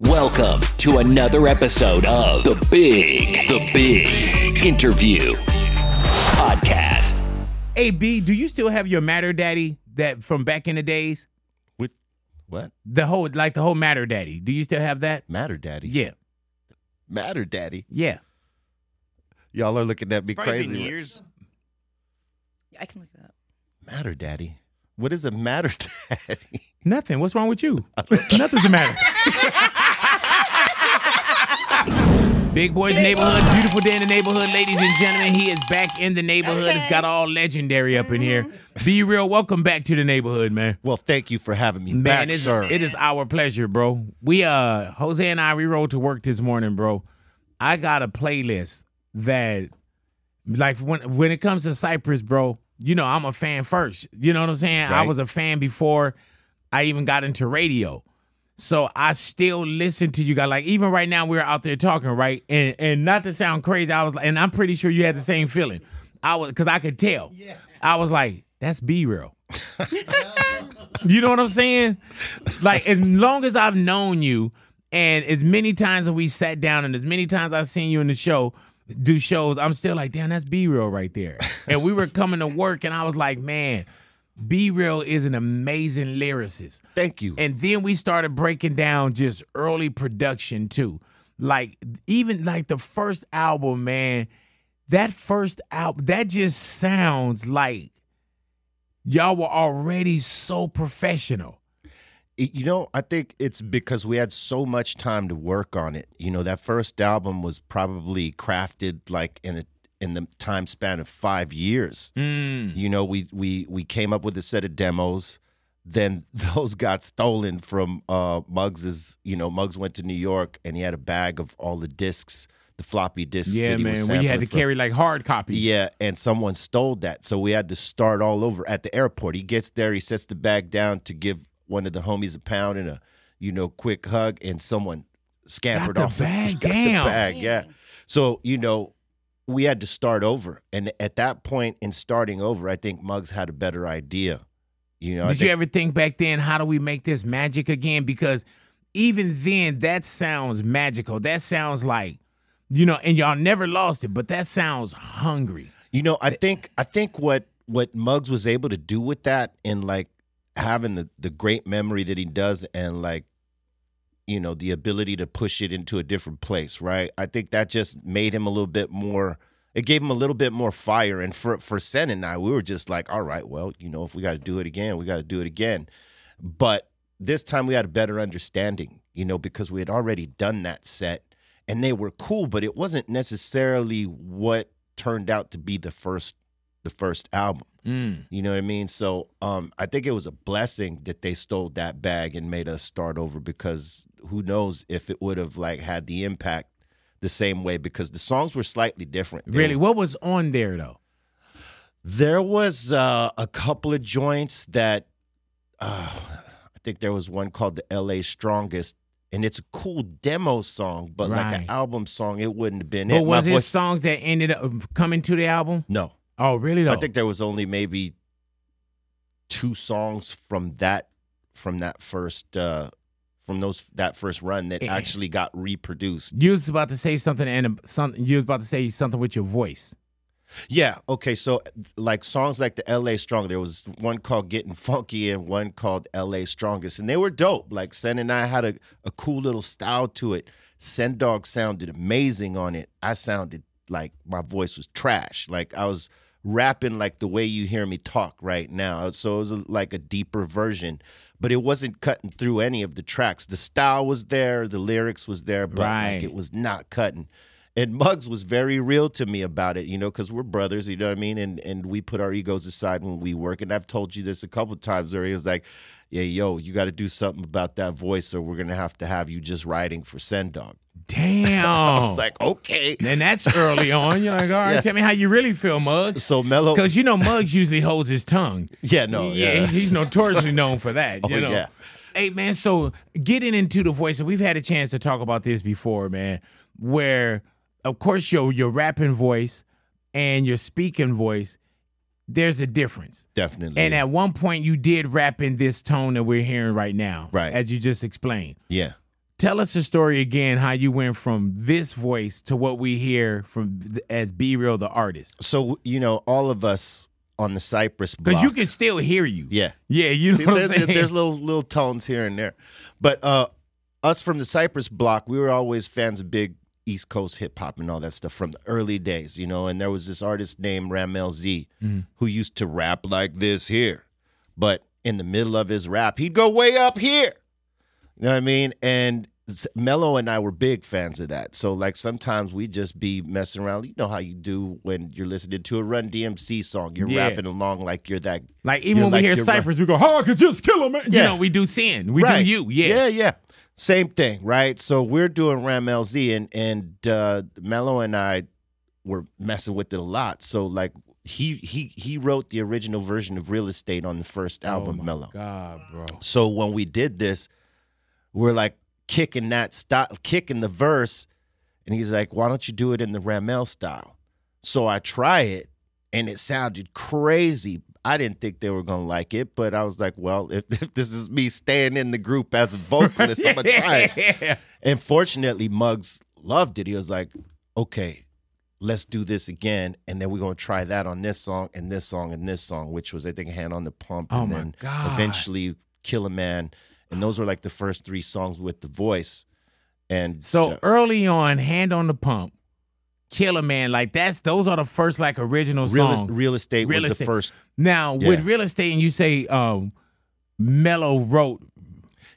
Welcome to another episode of The Big, The Big Interview Podcast. Hey, B, do you still have your Matter Daddy that from back in the days? With what? The whole, like the whole Matter Daddy. Do you still have that? Matter Daddy. Yeah. Matter Daddy. Yeah. Y'all are looking at me Probably been crazy. years. I can look it up. Matter Daddy. What is a Matter Daddy? Nothing. What's wrong with you? Nothing's the matter. Big Boy's neighborhood, beautiful day in the neighborhood, ladies and gentlemen. He is back in the neighborhood. It's got all legendary up in here. Be real. Welcome back to the neighborhood, man. Well, thank you for having me Man, back, it's, sir. it is our pleasure, bro. We uh Jose and I we rode to work this morning, bro. I got a playlist that like when when it comes to Cypress, bro, you know, I'm a fan first. You know what I'm saying? I was a fan before I even got into radio. So I still listen to you guys. Like even right now, we're out there talking, right? And and not to sound crazy, I was like, and I'm pretty sure you had the same feeling. I was because I could tell. Yeah. I was like, that's B real. you know what I'm saying? Like as long as I've known you, and as many times as we sat down, and as many times I've seen you in the show do shows, I'm still like, damn, that's B real right there. And we were coming to work, and I was like, man, B real is an amazing lyricist. thank you. And then we started breaking down just early production too. Like even like the first album, man, that first album, that just sounds like y'all were already so professional. You know, I think it's because we had so much time to work on it. You know, that first album was probably crafted like in a in the time span of five years. You know, we we we came up with a set of demos. Then those got stolen from uh, Muggs's. You know, Muggs went to New York and he had a bag of all the discs, the floppy discs. Yeah, that he man. We had to from. carry like hard copies. Yeah, and someone stole that. So we had to start all over at the airport. He gets there, he sets the bag down to give one of the homies a pound and a, you know, quick hug, and someone scampered the off. bag, got damn. the bag, yeah. So, you know, we had to start over. And at that point in starting over, I think Muggs had a better idea. You know, Did you ever think back then, how do we make this magic again? Because even then, that sounds magical. That sounds like, you know, and y'all never lost it, but that sounds hungry. You know, I think I think what what Muggs was able to do with that and like having the the great memory that he does and like you know the ability to push it into a different place, right? I think that just made him a little bit more it gave him a little bit more fire and for for Sen and I we were just like, all right, well, you know, if we got to do it again, we got to do it again. But this time we had a better understanding, you know, because we had already done that set and they were cool, but it wasn't necessarily what turned out to be the first the first album. You know what I mean? So um, I think it was a blessing that they stole that bag and made us start over because who knows if it would have like had the impact the same way because the songs were slightly different. They Really, were- what was on there though? there was uh, a couple of joints that uh, I think there was one called the LA Strongest. And it's a cool demo song, but like an album song, it wouldn't have been But it. My was it voice- songs that ended up coming to the album? No, Oh, really though? I think there was only maybe two songs from that from that first uh from those that first run that actually got reproduced. you was about to say something and something. You was about to say something with your voice. Yeah, okay, so like songs like the LA Strong, there was one called Getting Funky and one called LA Strongest, and they were dope. Like Sen and I had a, a cool little style to it. Sen Dog sounded amazing on it. I sounded like my voice was trash. Like I was rapping like the way you hear me talk right now. So it was a, like a deeper version, but it wasn't cutting through any of the tracks. The style was there, the lyrics was there, but Right. like it was not cutting. And Muggs was very real to me about it, you know, because we're brothers, you know what I mean? And and we put our egos aside when we work. And I've told you this a couple times where he was like, Yeah, yo, you got to do something about that voice, or we're gonna have to have you just writing for Sen Dog. Damn. I was like, okay. and that's early on. You're like, all right, Yeah. tell me how you really feel, Muggs. So Mellow, Because you know Muggs usually holds his tongue. yeah, no, yeah, yeah, he's notoriously known for that. Oh, You know. yeah. Hey man, so getting into the voice, and we've had a chance to talk about this before, man. Where, of course, your your rapping voice and your speaking voice, there's a difference. definitely. And at one point, you did rap in this tone that we're hearing right now, Right. As you just explained. yeah, Tell us the story again. How you went from this voice to what we hear from as B Real the artist, so you know, all of us on the Cypress block. because you can still hear you. yeah, Yeah, you know what I'm there's, saying. there's little little tones here and there, but uh, us from the Cypress block, we were always fans of big East Coast hip hop and all that stuff from the early days, you know. And there was this artist named Rammellzee who used to rap like this here, but in the middle of his rap, he'd go way up here. You know what I mean? And Mellow and I were big fans of that. So like sometimes we just be messing around. You know how you do when you're listening to a Run DMC song. You're Yeah. rapping along like you're that. Like even when we hear Cypress, we go, "Oh, I could just kill him." You know, we do sin, we right. do you, yeah. yeah, yeah. Same thing, right? So we're doing Rammellzee, and and uh, Mellow and I were messing with it a lot. So like he he he wrote the original version of Real Estate on the first album, oh my Mellow. God, bro. So when we did this, we're like kicking that style, kicking the verse, and he's like, "Why don't you do it in the Ramel style?" So I try it, and it sounded crazy. I didn't think they were gonna like it, but I was like, "Well, if, if this is me staying in the group as a vocalist, I'm gonna try it." And fortunately, Muggs loved it. He was like, "Okay." Let's do this again, and then we're gonna try that on this song and this song and this song, which was I think "Hand on the Pump," Oh and then God. eventually "Kill a Man," and those were like the first three songs with the voice. And So uh, early on, hand on the pump, Kill a Man, like that's those are the first like original real, songs. real estate Real was Estate. the first. now Yeah. with real estate, and you say um, Mellow wrote,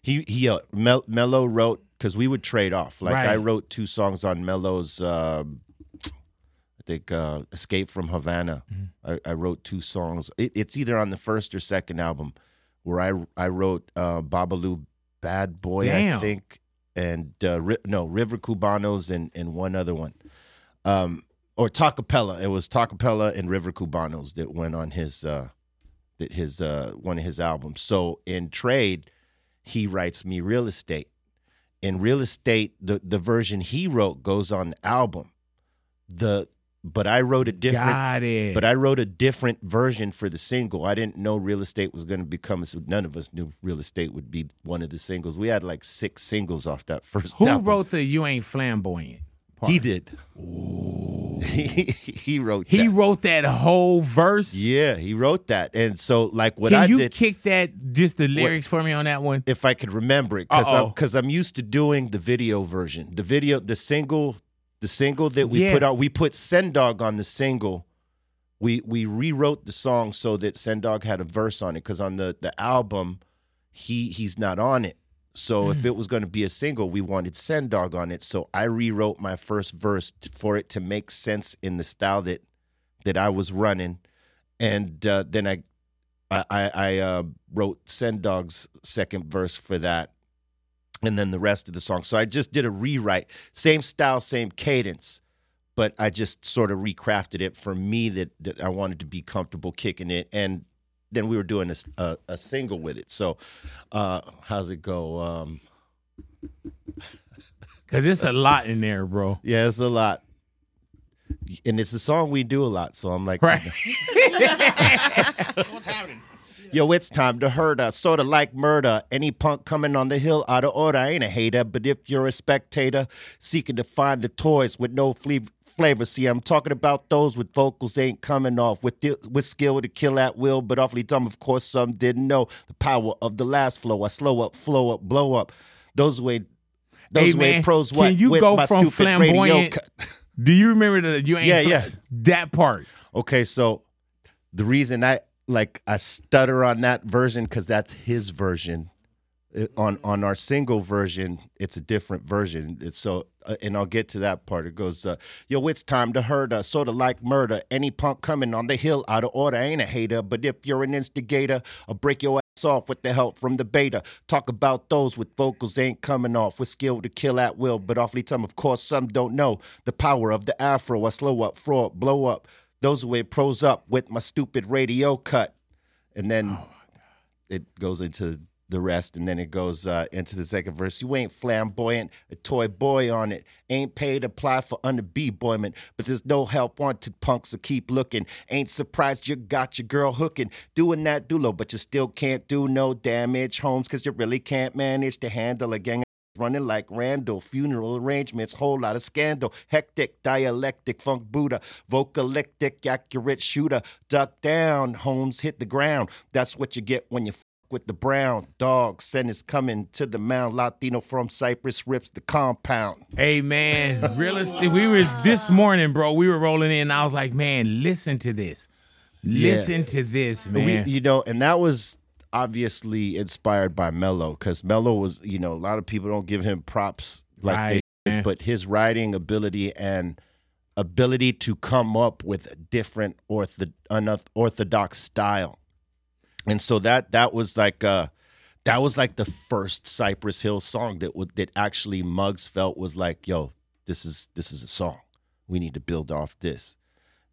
He he uh, Mel, Mellow wrote because we would trade off. Like I wrote two songs on Mellow's. um I think uh, "Escape from Havana." Mm-hmm. I, I wrote two songs. It, it's either on the first or second album where I I wrote uh, "Babalu Bad Boy," Damn. I think, and uh, Ri- no River Cubanos and and one other one. Um, or Tacapella. It was Tacapella and River Cubanos that went on his uh, that his uh, one of his albums. So in trade, he writes me real estate. In real estate, the the version he wrote goes on the album. The but I wrote a different but I wrote a different version for the single. I didn't know real estate was going to become. None of us knew real estate would be one of the singles. We had like six singles off that first. Who album. wrote the "You Ain't Flamboyant"? part? He did. he, he wrote. He that. wrote that whole verse. Yeah, he wrote that, and so like what Can I you did. kick that just the lyrics for me on that one? if I could remember it, because because I'm used to doing the video version, the video, the single, the single that we Yeah. put out. We put Sen Dog on the single. We we rewrote the song so that Sen Dog had a verse on it because on the the album, he he's not on it. So Mm. if it was going to be a single, we wanted Sen Dog on it. So I rewrote my first verse t- for it to make sense in the style that that I was running, and uh, then I I, I, uh, wrote Sen Dog's second verse for that, and then the rest of the song. So I just did a rewrite, same style, same cadence, but I just sort of recrafted it for me that, that I wanted to be comfortable kicking it. And then we were doing a single with it. So uh, how's it go? Um, Because it's a lot in there, bro. yeah, it's a lot. And it's a song we do a lot. So I'm like, Right. Yo, it's time to hurt us, sorta like murder. Any punk coming on the hill out of order I ain't a hater, but if you're a spectator seeking to find the toys with no fle- flavor, see, I'm talking about those with vocals ain't coming off with the, with skill to kill at will, but awfully dumb. Of course, some didn't know the power of the last flow. I slow up, flow up, blow up. Those way, those Hey, way pros. can you with go from flamboyant- Do you remember that "You Ain't Yeah, Fla- yeah. that part? Okay, so the reason I like I stutter on that version because that's his version. Uh, On on our single version, it's a different version. It's so, uh, and I'll get to that part. It goes, uh, "Yo, it's time to hurt us, sort of like murder. Any punk coming on the hill out of order ain't a hater, but if you're an instigator, I'll break your ass off with the help from the beta. Talk about those with vocals ain't coming off with skill to kill at will, but awfully time. Of course, some don't know the power of the afro. I slow up, fraud, blow up. Those way pros up with my stupid radio cut, and then it goes into the rest, and then it goes uh, into the second verse. You ain't flamboyant, a toy boy on it. Ain't paid, apply for under b-boyment, but there's no help wanted, punks, so keep looking. Ain't surprised you got your girl hooking, doing that dulo, but you still can't do no damage, Holmes, cause you really can't manage to handle a gang running like Randall, funeral arrangements, whole lot of scandal, hectic, dialectic, funk Buddha, vocalistic, accurate shooter, duck down, Holmes hit the ground. That's what you get when you f- with the brown dog. Sentence coming to the mound. Latino from Cypress rips the compound. Hey man, realistic. We were this morning, bro. We were rolling in. And I was like, man, listen to this. Listen to this, We- man. you know, and that was obviously inspired by Mellow because Mellow was, you know, a lot of people don't give him props like Right, they, man. but his writing ability and ability to come up with a different ortho, unorthodox style, and so that that was like uh that was like the first Cypress Hill song that would that actually Muggs felt was like, yo, this is this is a song. We need to build off this.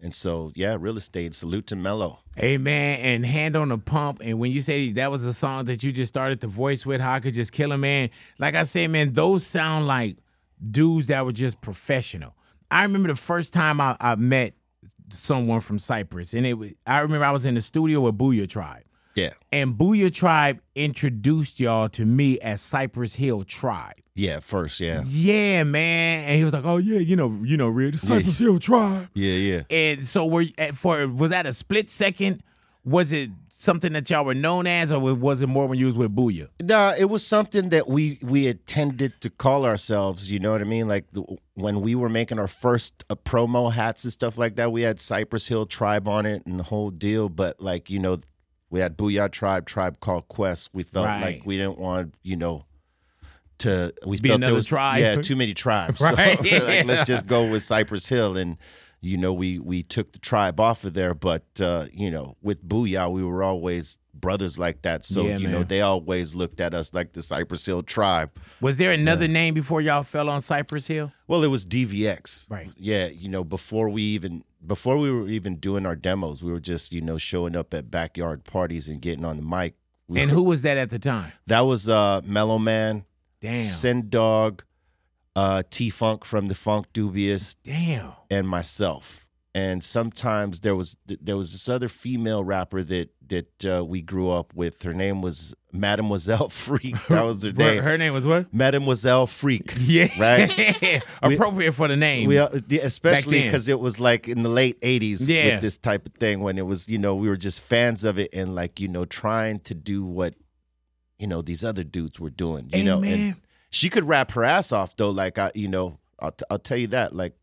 And so, yeah, real estate. Salute to Mellow. Man, and hand on the pump. And when you say that was a song that you just started the voice with, how I could just kill a man. Like I said, man, those sound like dudes that were just professional. I remember the first time I, I met someone from Cypress, and it was I remember I was in the studio with Booyah Tribe. Yeah. And Booyah Tribe introduced y'all to me as Cypress Hill Tribe. Yeah, first, yeah. Yeah, man. And he was like, "Oh yeah, you know, you know, real the Cypress Hill Tribe." Yeah, yeah. And so, were for was that a split second? Was it something that y'all were known as, or was it more when you was with Booyah? Nah, it was something that we we had tended to call ourselves. You know what I mean? Like the, when we were making our first uh, promo hats and stuff like that, we had Cypress Hill Tribe on it and the whole deal. But like you know, we had Booyah Tribe, Tribe Called Quest. We felt Right. like we didn't want you know to we Be felt another there was tribe. yeah too many tribes. Right, So yeah. like, let's just go with Cypress Hill and. You know, we we took the tribe off of there, but uh, you know, with Booyah, we were always brothers like that. So Yeah, you know, they always looked at us like the Cypress Hill tribe. Was there another name before y'all fell on Cypress Hill? Well, it was DVX. Right. Yeah, you know, before we even before we were even doing our demos, we were just, you know, showing up at backyard parties and getting on the mic. We And were- who was that at the time? that was uh Mellow Man, Damn. Sen Dog, uh T Funk from the Funk Dubious, Damn. and myself. And sometimes there was there was this other female rapper that that uh, we grew up with. Her name was Mademoiselle Freak. That was her name. her name was what? Mademoiselle Freak. Yeah. Right? Appropriate for the name. We, uh, especially because it was like in the late '80s Yeah. with this type of thing when it was, you know, we were just fans of it and like, you know, trying to do what, you know, these other dudes were doing. You Hey, know, man. and she could rap her ass off though. Like I, you know, I'll t- I'll tell you that. Like,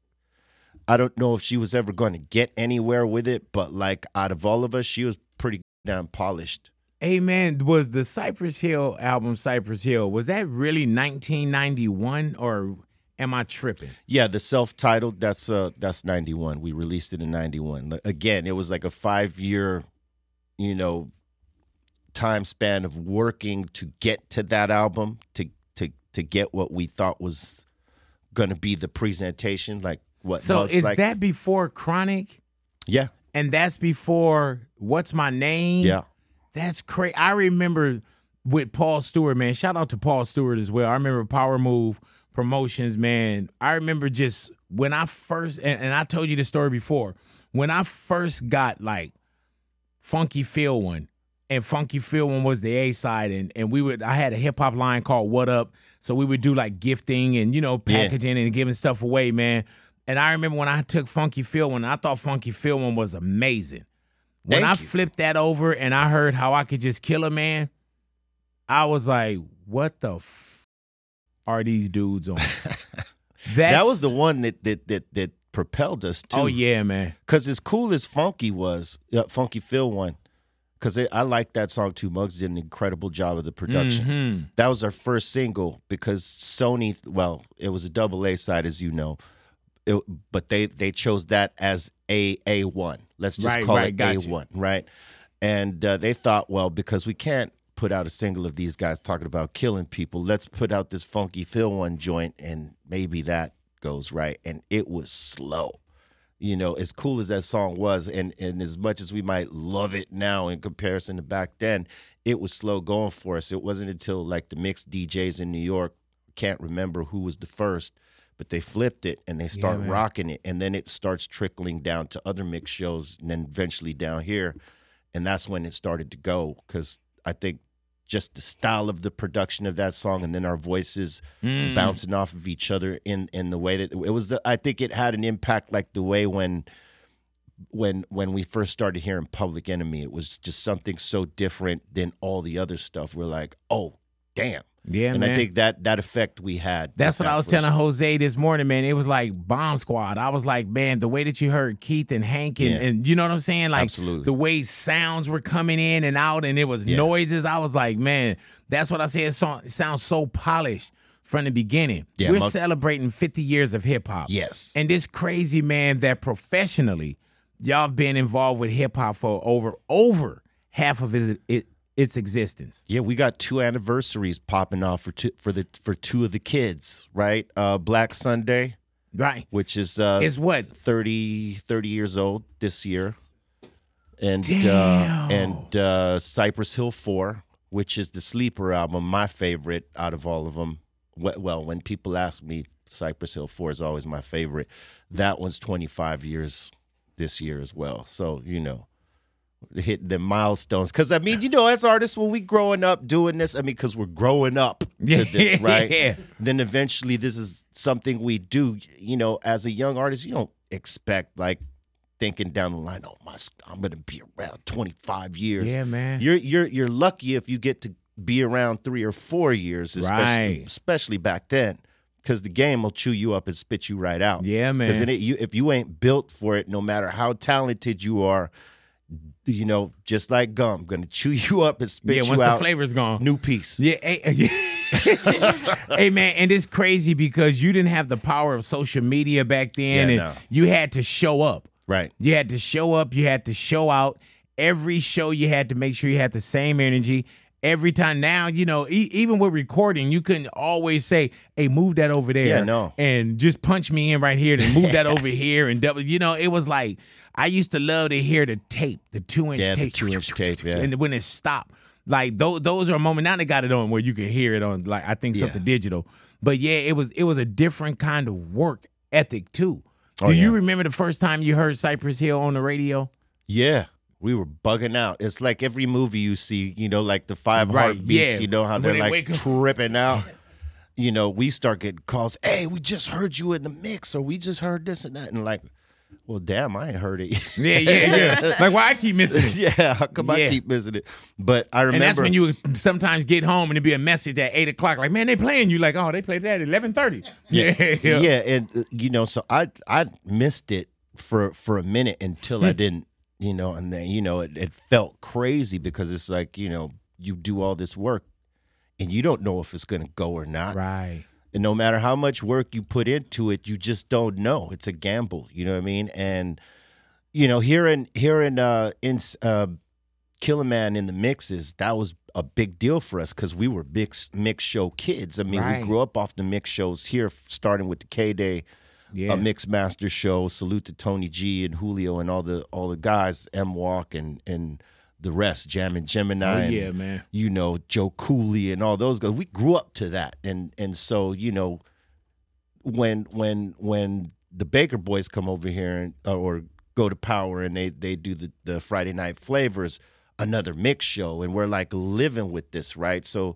I don't know if she was ever going to get anywhere with it, but like out of all of us, she was pretty damn polished. Hey man, was the Cypress Hill album Cypress Hill was that really 1991 or am I tripping? Yeah, the self-titled that's uh that's 91. We released it in 91. Again, it was like a 5-year, you know, time span of working to get to that album to to to get what we thought was going to be the presentation like what So is like. that before Chronic? Yeah. And that's before What's My Name? Yeah. That's crazy. I remember with Paul Stewart, man. Shout out to Paul Stewart as well. I remember Power Move Promotions, man. I remember just when I first, and, and I told you the story before, when I first got like Phuncky Feel One, and Phuncky Feel One was the A side, and and we would I had a hip hop line called What Up, so we would do like gifting and you know Yeah. packaging and giving stuff away, man. And I remember when I took Phuncky Feel One, I thought Phuncky Feel One was amazing. When Thank I you. flipped that over and I heard how I could just kill a man, I was like, "What the f- are these dudes on?" That was the one that that that that propelled us to Oh yeah, man. Cause as cool as Funky was, uh, Phuncky Feel One, cause I like that song too. Muggs did an incredible job of the production. Mhm. That was our first single because Sony, well, it was a double A side as you know, it, but they they chose that as a A one. Let's just Right, call right, it A one, right? And uh, they thought, well, because we can't put out a single of these guys talking about killing people. Let's put out this Phuncky Feel One joint, and maybe that goes right. And it was slow. You know, as cool as that song was, and and as much as we might love it now in comparison to back then, it was slow going for us. It wasn't until like the mixed DJs in New York, can't remember who was the first, but they flipped it and they start man. rocking it, and then it starts trickling down to other mix shows, and then eventually down here, and that's when it started to go. Because I think just the style of the production of that song, and then our voices Mm. bouncing off of each other in in the way that it was. The I think it had an impact, like the way when when when we first started hearing Public Enemy, it was just something so different than all the other stuff. We're like, oh, damn. Yeah, and man. I think that that effect we had. That's what I was telling Jose this morning, man. It was like Bomb Squad. I was like, man, the way that you heard Keith and Hank and, Yeah. and you know what I'm saying? Like Absolutely. the way sounds were coming in and out and it was Yeah. noises. I was like, man, that's what I said. It, so- it sounds so polished from the beginning. Yeah, We're Muggs- celebrating 50 years of hip hop. Yes. And this crazy man that professionally, y'all have been involved with hip hop for over over half of his, it, its existence. Yeah, we got two anniversaries popping off for two for the for two of the kids, right? Uh Black Sunday, Right. which is uh It's what? 30, 30 years old this year. And uh and uh Cypress Hill 4, which is the sleeper album, my favorite out of all of them. Well, when people ask me, Cypress Hill 4 is always my favorite. That one's 25 years this year as well. So, you know, hitting the milestones. Because, I mean, you know, as artists, when we growing up doing this, I mean, because we're growing up to this, right? Yeah. Then eventually this is something we do, you know, as a young artist, you don't expect like thinking down the line, oh my, I'm gonna be around 25 years. Yeah, man. You're you're you're lucky if you get to be around three or four years, especially Right. especially back then. Because the game will chew you up and spit you right out. Yeah, man. Because you, if you ain't built for it, no matter how talented you are, you know, just like gum, gonna chew you up and spit Yeah, you once the flavor's gone. New piece. Yeah, hey, yeah. hey man, and it's crazy because you didn't have the power of social media back then, Yeah, and no. you had to show up. Right. You had to show up. You had to show out. Every show, you had to make sure you had the same energy. Every time now, you know, e- even with recording, you couldn't always say, "Hey, move that over there," Yeah, no. and just punch me in right here, and move that over here, and double. You know, it was like I used to love to hear the tape, the two inch Yeah, the tape, two-inch tape, yeah. and when it stopped. Like those, those are a moment. Now they got it on where you can hear it on, like I think Yeah. something digital. But yeah, it was it was a different kind of work ethic too. Oh, Do you remember the first time you heard Cypress Hill on the radio? Yeah, we were bugging out. It's like every movie you see, you know, like the five Right, heartbeats. yeah. You know how they're they like tripping out. You know, we start getting calls. Hey, we just heard you in the mix, or we just heard this and that, and like, well, damn, I ain't heard it. Yeah, yeah, yeah. like why I keep missing it. yeah, how come I keep missing it? But I remember. And that's when you would sometimes get home and it'd be a message at eight o'clock. Like, man, they playing you. Like, oh, they played that at eleven thirty. Yeah, yeah. and uh, you know, so I I missed it for for a minute until Hmm. I didn't, you know, and then you know it, it felt crazy because it's like you know you do all this work and you don't know if it's gonna go or not, Right. and no matter how much work you put into it, you just don't know. It's a gamble, you know what I mean? And you know, here in here in uh in uh Kill a Man in the mixes, that was a big deal for us because we were mix mix show kids. I mean, Right. we grew up off the mix shows here, starting with the K Day Yeah. a mix master show. Salute to Tony G and Julio and all the all the guys, M Walk and and the rest, Jam and Gemini. Oh, and, yeah, man. You know Joe Cooley and all those guys. We grew up to that, and and so you know when when when the Baker Boys come over here and uh, or go to Power and they they do the the Friday night flavors, another mix show, and we're like living with this, right? So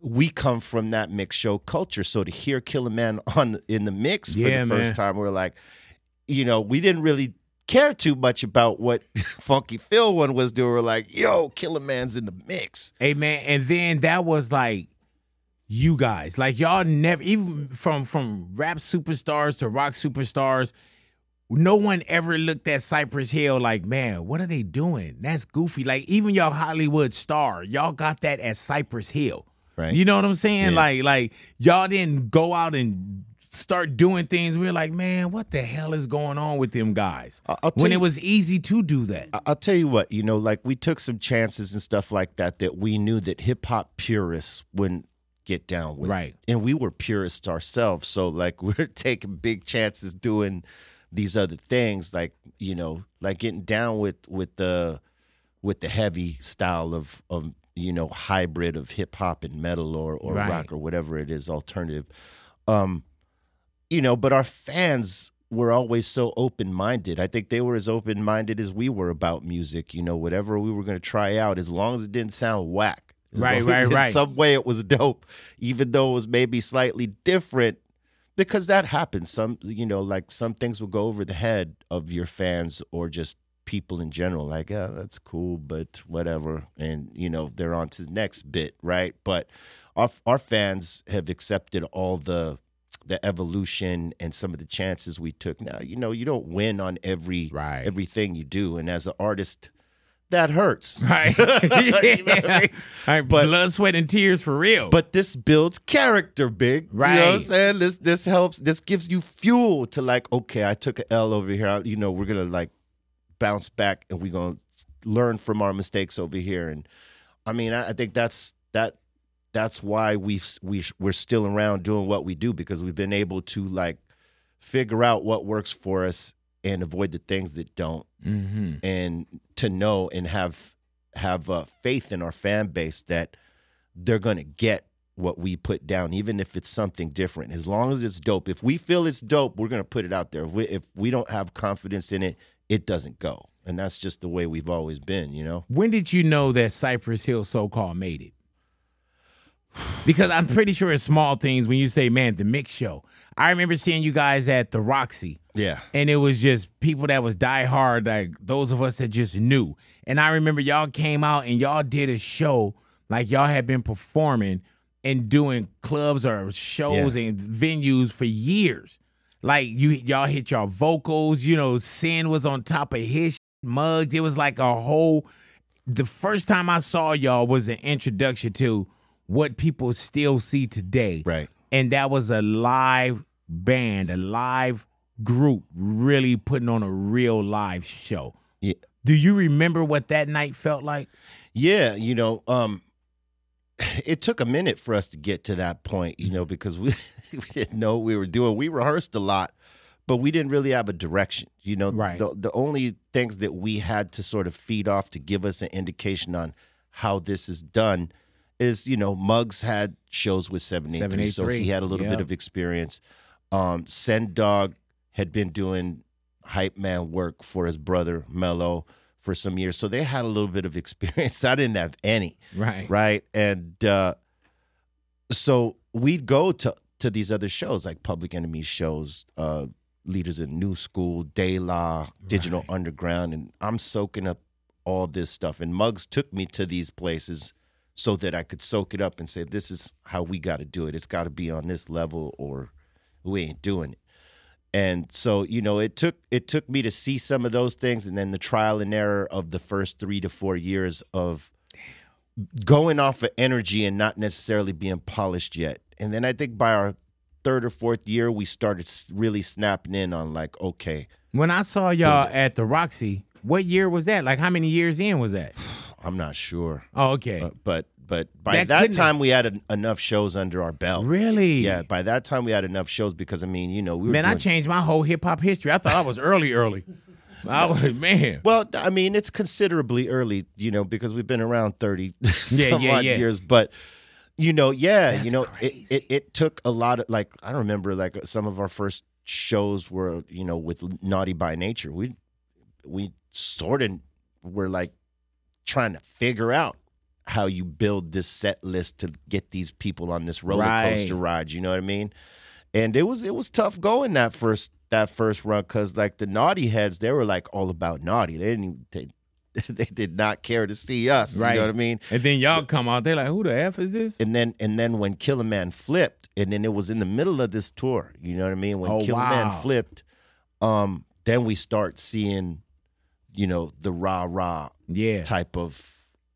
we come from that mix show culture. So to hear Kill a Man on in the mix for Yeah, the first man. time, we're like, you know, we didn't really care too much about what Phuncky Feel One was doing. We're like, yo, Kill a Man's in the mix. Hey man, and then that was like you guys. Like y'all never even from from rap superstars to rock superstars, no one ever looked at Cypress Hill like, man, what are they doing? That's goofy. Like even y'all Hollywood star, y'all got that at Cypress Hill. Right. You know what I'm saying? Yeah. Like like y'all didn't go out and start doing things, we are like, man, what the hell is going on with them guys? When you- it was easy to do that. I'll tell you what, you know, like we took some chances and stuff like that that we knew that hip hop purists wouldn't get down with. Right. And we were purists ourselves. So like we're taking big chances doing these other things, like, you know, like getting down with with the with the heavy style of of you know, hybrid of hip hop and metal or, or Right. rock or whatever it is, alternative. Um, you know, but our fans were always so open minded. I think they were as open minded as we were about music. You know, whatever we were going to try out, as long as it didn't sound whack. Right, right, in right. some way it was dope, even though it was maybe slightly different. Because that happens. Some, you know, like some things will go over the head of your fans or just people in general. Like, yeah, that's cool, but whatever. And you know, they're on to the next bit, right? But our our fans have accepted all the the evolution and some of the chances we took. Now, you know, you don't win on every Right. everything you do, and as an artist, that hurts, Right. You know what I mean? Right, But- blood, sweat, and tears for real. But this builds character, big. Right you know what I'm saying? This this helps. This gives you fuel to like, okay, I took a L over here. You know, we're gonna like bounce back and we're gonna learn from our mistakes over here. And I mean, I, I think that's that that's why we we we're still around doing what we do because we've been able to like figure out what works for us and avoid the things that don't hmm and to know and have have uh, faith in our fan base that they're gonna get what we put down, even if it's something different. As long as it's dope. If we feel it's dope, we're gonna put it out there. If we, if we don't have confidence in it, it doesn't go. And that's just the way we've always been, you know. When did you know that Cypress Hill so called made it? Because I'm pretty sure it's small things when you say, man, the mix show. I remember seeing you guys at the Roxy. Yeah. and it was just people that was die hard, like those of us that just knew. And I remember y'all came out and y'all did a show like y'all had been performing and doing clubs or shows and venues for years. Like you, y'all hit your vocals. You know, Sin was on top of his mugs. It was like a whole. The first time I saw y'all was an introduction to what people still see today Right. and that was a live band, a live group, really putting on a real live show. Yeah. Do you remember what that night felt like? Yeah, you know, um, it took a minute for us to get to that point, you know, because we we didn't know what we were doing. We rehearsed a lot, but we didn't really have a direction. You know, Right. the the only things that we had to sort of feed off to give us an indication on how this is done is, you know, Muggs had shows with 7A3, so he had a little yeah. bit of experience. Um, Sen Dog had been doing hype man work for his brother Mellow for some years, so they had a little bit of experience. I didn't have any Right. right? And uh, so we'd go to to these other shows like Public Enemy shows, uh, Leaders of New School, De La, Digital Right. Underground, and I'm soaking up all this stuff. And Muggs took me to these places so that I could soak it up and say, "This is how we got to do it. It's got to be on this level, or we ain't doing it." And so, you know, it took it took me to see some of those things, and then the trial and error of the first three to four years of going off of energy and not necessarily being polished yet. And then I think by our third or fourth year, we started really snapping in on like, okay, When I saw y'all at the Roxy, what year was that? Like how many years in was that? I'm not sure, Oh, okay. uh, but but by That that, time we had en- enough shows under our belt. really? Yeah, by that time we had enough shows because I mean, you know, we were Man, I changed my whole hip hop history. I thought I was early, early. I was man. Well, I mean, it's considerably early, you know, because we've been around 30 some yeah, odd yeah. years. But, you know, yeah, That's you know, it, it, it took a lot of, like, I remember, like, some of our first shows were, you know, with Naughty by Nature. We, we sort of were, like, trying to figure out how you build this set list to get these people on this roller coaster ride. You know what I mean? And it was it was tough going that first that first run because like the naughty heads they were like all about naughty. They didn't even, they, they did not care to see us. Right. You know what I mean? And then y'all come out, they're like, who the F is this? And then and then when Kill a Man flipped, and then it was in the middle of this tour. You know what I mean? When Oh, Killer wow. Man flipped, um, then we start seeing, you know, the rah rah Yeah. type of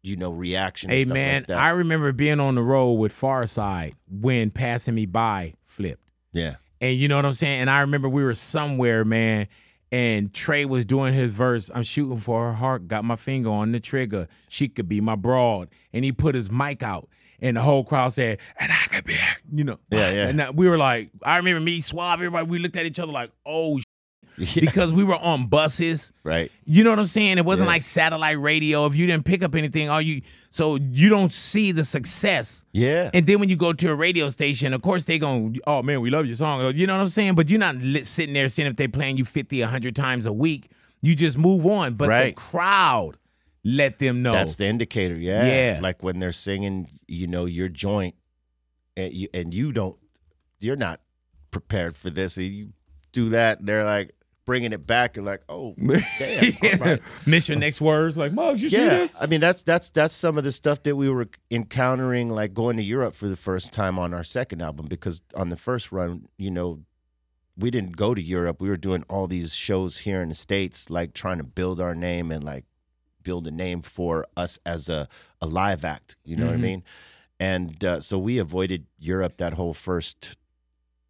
you know reaction. and Hey stuff man, like that. I remember being on the road with Pharcyde when passing me by flipped. yeah. And you know what I'm saying? And I remember we were somewhere, man, and Trey was doing his verse. I'm shooting for her heart, got my finger on the trigger. She could be my broad. And he put his mic out. And the whole crowd said, and I could be, you know. Yeah, yeah. And we were like, I remember me, Suave, everybody, we looked at each other like, oh, Yeah. because we were on buses. Right. You know what I'm saying? It wasn't Yeah. like satellite radio. If you didn't pick up anything, all you so you don't see the success. Yeah. And then when you go to a radio station, of course they going, oh man, we love your song. You know what I'm saying? But you're not sitting there seeing if they playing you 50, 100 times a week. You just move on. But the crowd let them know. That's the indicator. Yeah. Yeah. Like when they're singing, you know, your joint, and you and you don't, you're not prepared for this. And you do that, and they're like bringing it back. You're like, oh, damn. right. Miss your next words. Like, Muggs, you see Yeah, this? I mean that's that's that's some of the stuff that we were encountering, like going to Europe for the first time on our second album. Because on the first run, you know, we didn't go to Europe. We were doing all these shows here in the states, like trying to build our name and like build a name for us as a a live act. You know what I Mhm. mean? And uh, so we avoided Europe that whole first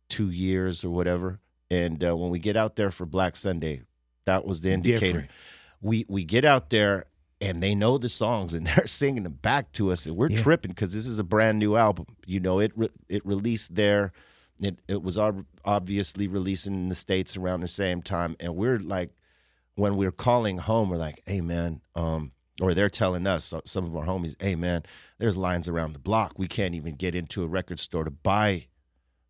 two years or whatever. And uh, when we get out there for Black Sunday, that was the indicator. Different. we we get out there and they know the songs and they're singing them back to us and we're Yeah. tripping because this is a brand new album. You know it re- it released there. It it was ob- obviously releasing in the states around the same time. And we're like when we're calling home we're like hey man um or they're telling us some of our homies hey man there's lines around the block. We can't even get into a record store to buy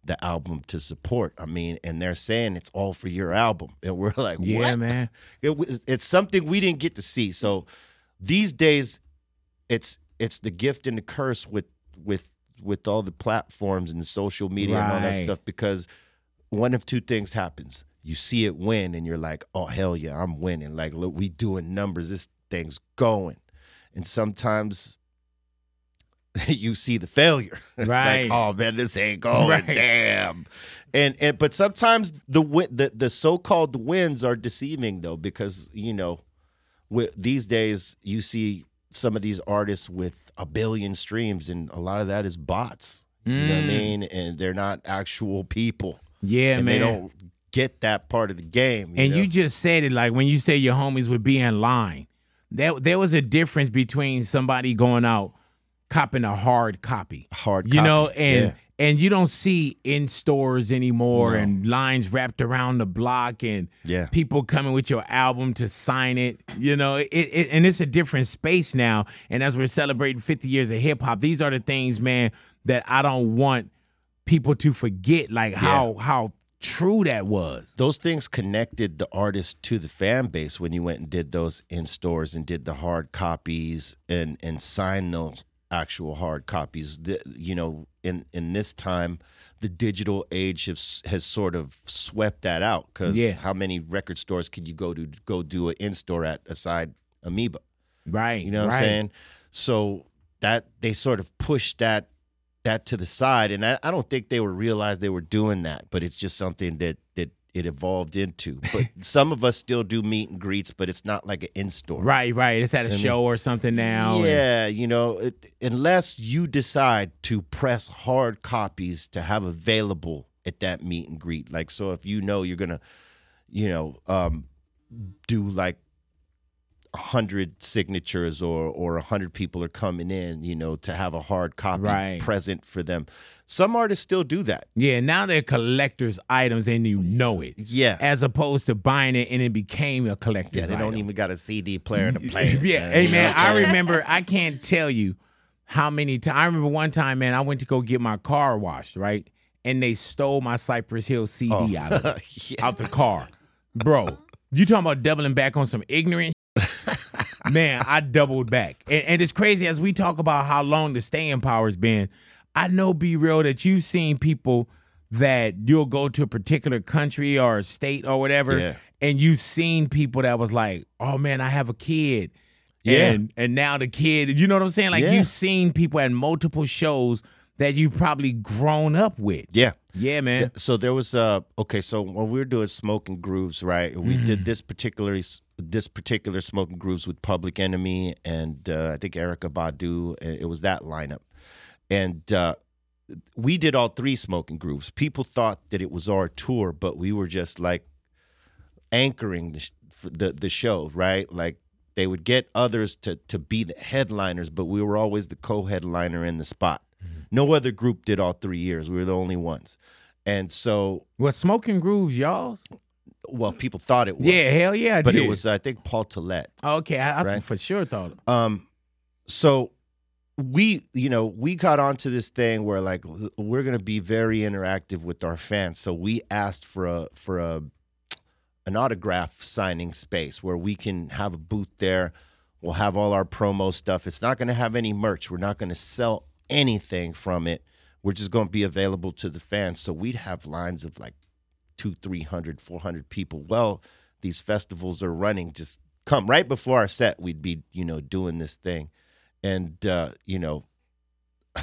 the album to support i mean and they're saying it's all for your album and we're like Yeah, what? man. it was it's something we didn't get to see. So these days, it's it's the gift and the curse with with with all the platforms and the social media and all that stuff because one of two things happens. You see it win and you're like, oh hell yeah, I'm winning. Like look, we doing numbers. This thing's going. And sometimes you see the failure. It's Right. like, oh man, this ain't going. Right. Damn. And and but sometimes the the the so-called wins are deceiving though because you know, with these days you see some of these artists with a billion streams and a lot of that is bots. You know what I Mm. mean? And they're not actual people. Yeah, and man. they don't get that part of the game. And know? you just said it like when you say your homies would be in line. There, there was a difference between somebody going out copping a hard copy. hard You copy. know, and Yeah. and you don't see in stores anymore No. and lines wrapped around the block and Yeah. people coming with your album to sign it. You know, it, it and it's a different space now. And as we're celebrating 50 years of hip hop, these are the things, man, that I don't want people to forget like how how true that was. those things connected the artist to the fan base when you went and did those in stores and did the hard copies and and signed those actual hard copies the, you know in in this time the digital age has has sort of swept that out because Yeah. how many record stores could you go to go do an in store at aside amoeba Right. you know what right. I'm saying? So that they sort of pushed that that to the side, and I, I don't think they were realized they were doing that, but it's just something that that it evolved into. But some of us still do meet and greets, but it's not like an in store. Right, right. It's at a mean, show or something now. and- Yeah, you know, it, unless you decide to press hard copies to have available at that meet and greet. Like, so if you know you're gonna, you know, um, do like hundred signatures or or a hundred people are coming in, you know, to have a hard copy Right. present for them. Some artists still do that. Yeah, now they're collector's items and you know it. Yeah. As opposed to buying it and it became a collector's Yeah, they don't item. even got a CD player to play. it, yeah, man. hey man, I remember. I can't tell you how many times. I remember one time, man. I went to go get my car washed, right, and they stole my Cypress Hill CD Oh. out of Yeah. out the car, bro. You talking about doubling back on some ignorant? man, I doubled back, and, and it's crazy as we talk about how long the staying power has been. I know, be real, that you've seen people that you'll go to a particular country or a state or whatever, Yeah. and you've seen people that was like, "Oh man, I have a kid." Yeah. And and now the kid, you know what I'm saying? Like Yeah. you've seen people at multiple shows that you've probably grown up with. Yeah. Yeah, man. So there was uh okay, so when we were doing smoking grooves, right? We Mm-hmm. did this particular this particular smoking grooves with Public Enemy and uh, I think Erykah Badu. It was that lineup, and uh, we did all three smoking grooves. People thought that it was our tour, but we were just like anchoring the sh- the, the show, right? Like they would get others to to be the headliners, but we were always the co-headliner in the spot. No other group did all three years. We were the only ones, and so Was Smoking Grooves y'all's? well, people thought it was. Yeah, hell yeah, I but did. it was I think Paul Tillett. Okay, I, I Right. for sure thought. Um, so we, you know, we got onto this thing where like we're gonna be very interactive with our fans. So we asked for a for a an autograph signing space where we can have a booth there. We'll have all our promo stuff. It's not gonna have any merch. We're not gonna sell anything from it. We're just gonna be available to the fans. So we'd have lines of like two, 300, 400 people. Well, these festivals are running. Just come right before our set. We'd be, you know, doing this thing, and uh, you know,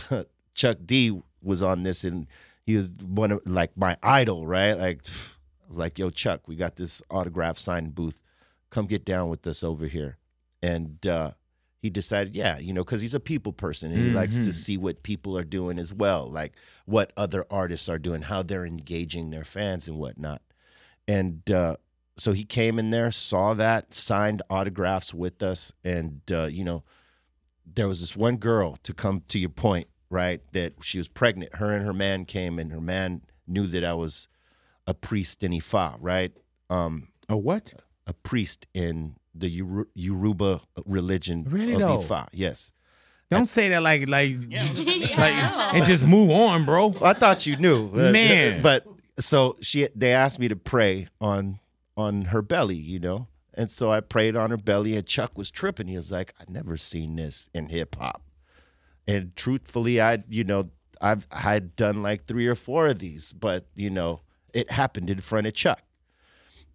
Chuck D was on this, and he was one of like my idol, right? Like, like, yo, Chuck, we got this autograph signing booth. Come get down with us over here, and uh, he decided, yeah, you know, because he's a people person and he likes to see what people are doing as well, like what other artists are doing, how they're engaging their fans and whatnot. And uh, so he came in there, saw that, signed autographs with us, and uh, you know, there was this one girl to come to your point, right? That she was pregnant. Her and her man came, and her man knew that I was a priest in Ifa, right? Um, A what? a priest in the Yoru- Yoruba religion Really of though? Ifa. Yes. Don't say that like like like and just move on, bro. I thought you knew, Uh, Man. But so she, they asked me to pray on on her belly, you know, and so I prayed on her belly, and Chuck was tripping. He was like, "I've never seen this in hip hop," and truthfully, I, you know, I've I had done like three or four of these, but you know, it happened in front of Chuck,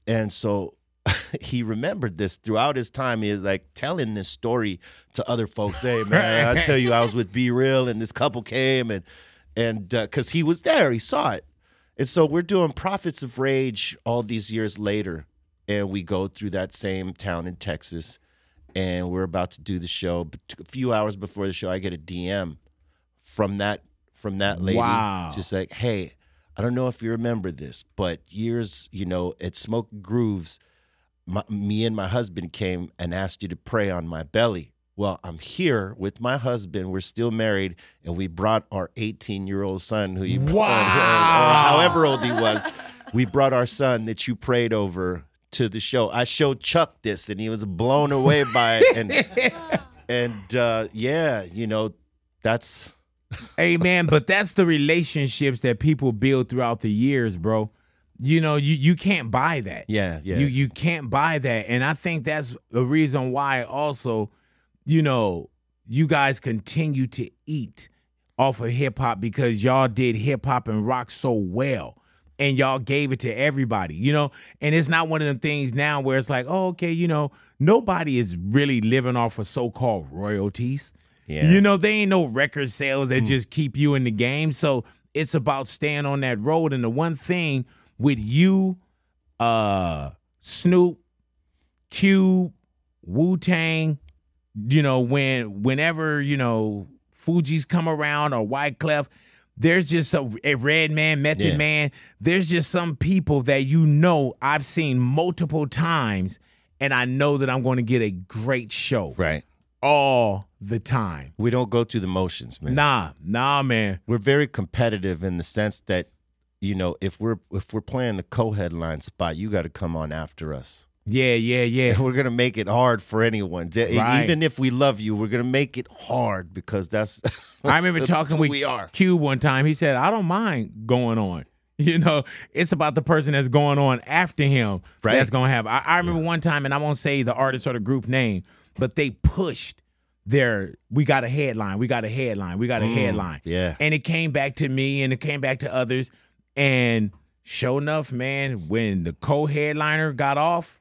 and so. he remembered this throughout his time. He is like telling this story to other folks. Hey man, I tell you, I was with B-Real, and this couple came, and and uh, because he was there, he saw it. And so we're doing Prophets of Rage all these years later, and we go through that same town in Texas, and we're about to do the show. But a few hours before the show, I get a DM from that from that lady, Wow. just like, "Hey, I don't know if you remember this, but years, you know, at Smokin' Grooves, my, me and my husband came and asked you to pray on my belly." Well, I'm here with my husband. We're still married, and we brought our 18 year old son, who you or- or Wow. however old he was. We brought our son that you prayed over to the show. I showed Chuck this, and he was blown away by it. And and uh, yeah, you know, that's Amen. but that's the relationships that people build throughout the years, bro. You know, you you can't buy that. yeah, yeah. You you can't buy that. And I think that's the reason why also, you know, you guys continue to eat off of hip hop because y'all did hip hop and rock so well. And y'all gave it to everybody, you know? And it's not one of them things now where it's like, oh, okay, you know, nobody is really living off of so-called royalties. Yeah. You know, they ain't no record sales that mm. just keep you in the game. So it's about staying on that road. And the one thing with you, uh, Snoop, Cube, Wu Tang, you know, when whenever, you know, Fugees come around or Wyclef, there's just a, a Redman, Method Yeah. Man. There's just some people that you know I've seen multiple times, and I know that I'm going to get a great show right. all the time. We don't go through the motions, man. Nah, nah, man. We're very competitive in the sense that, you know, if we're if we're playing the co-headline spot, you got to come on after us. Yeah, yeah, yeah. We're gonna make it hard for anyone. Right. Even if we love you, we're gonna make it hard because that's. I remember that's talking with we are. Q one time. He said, "I don't mind going on." You know, it's about the person that's going on after him Right. that's to have. I, I remember one time, and I won't say the artist or the group name, but they pushed their. We got a headline. We got a headline. We got a headline. Mm, yeah. and it came back to me, and it came back to others, and sure enough, man, when the co-headliner got off,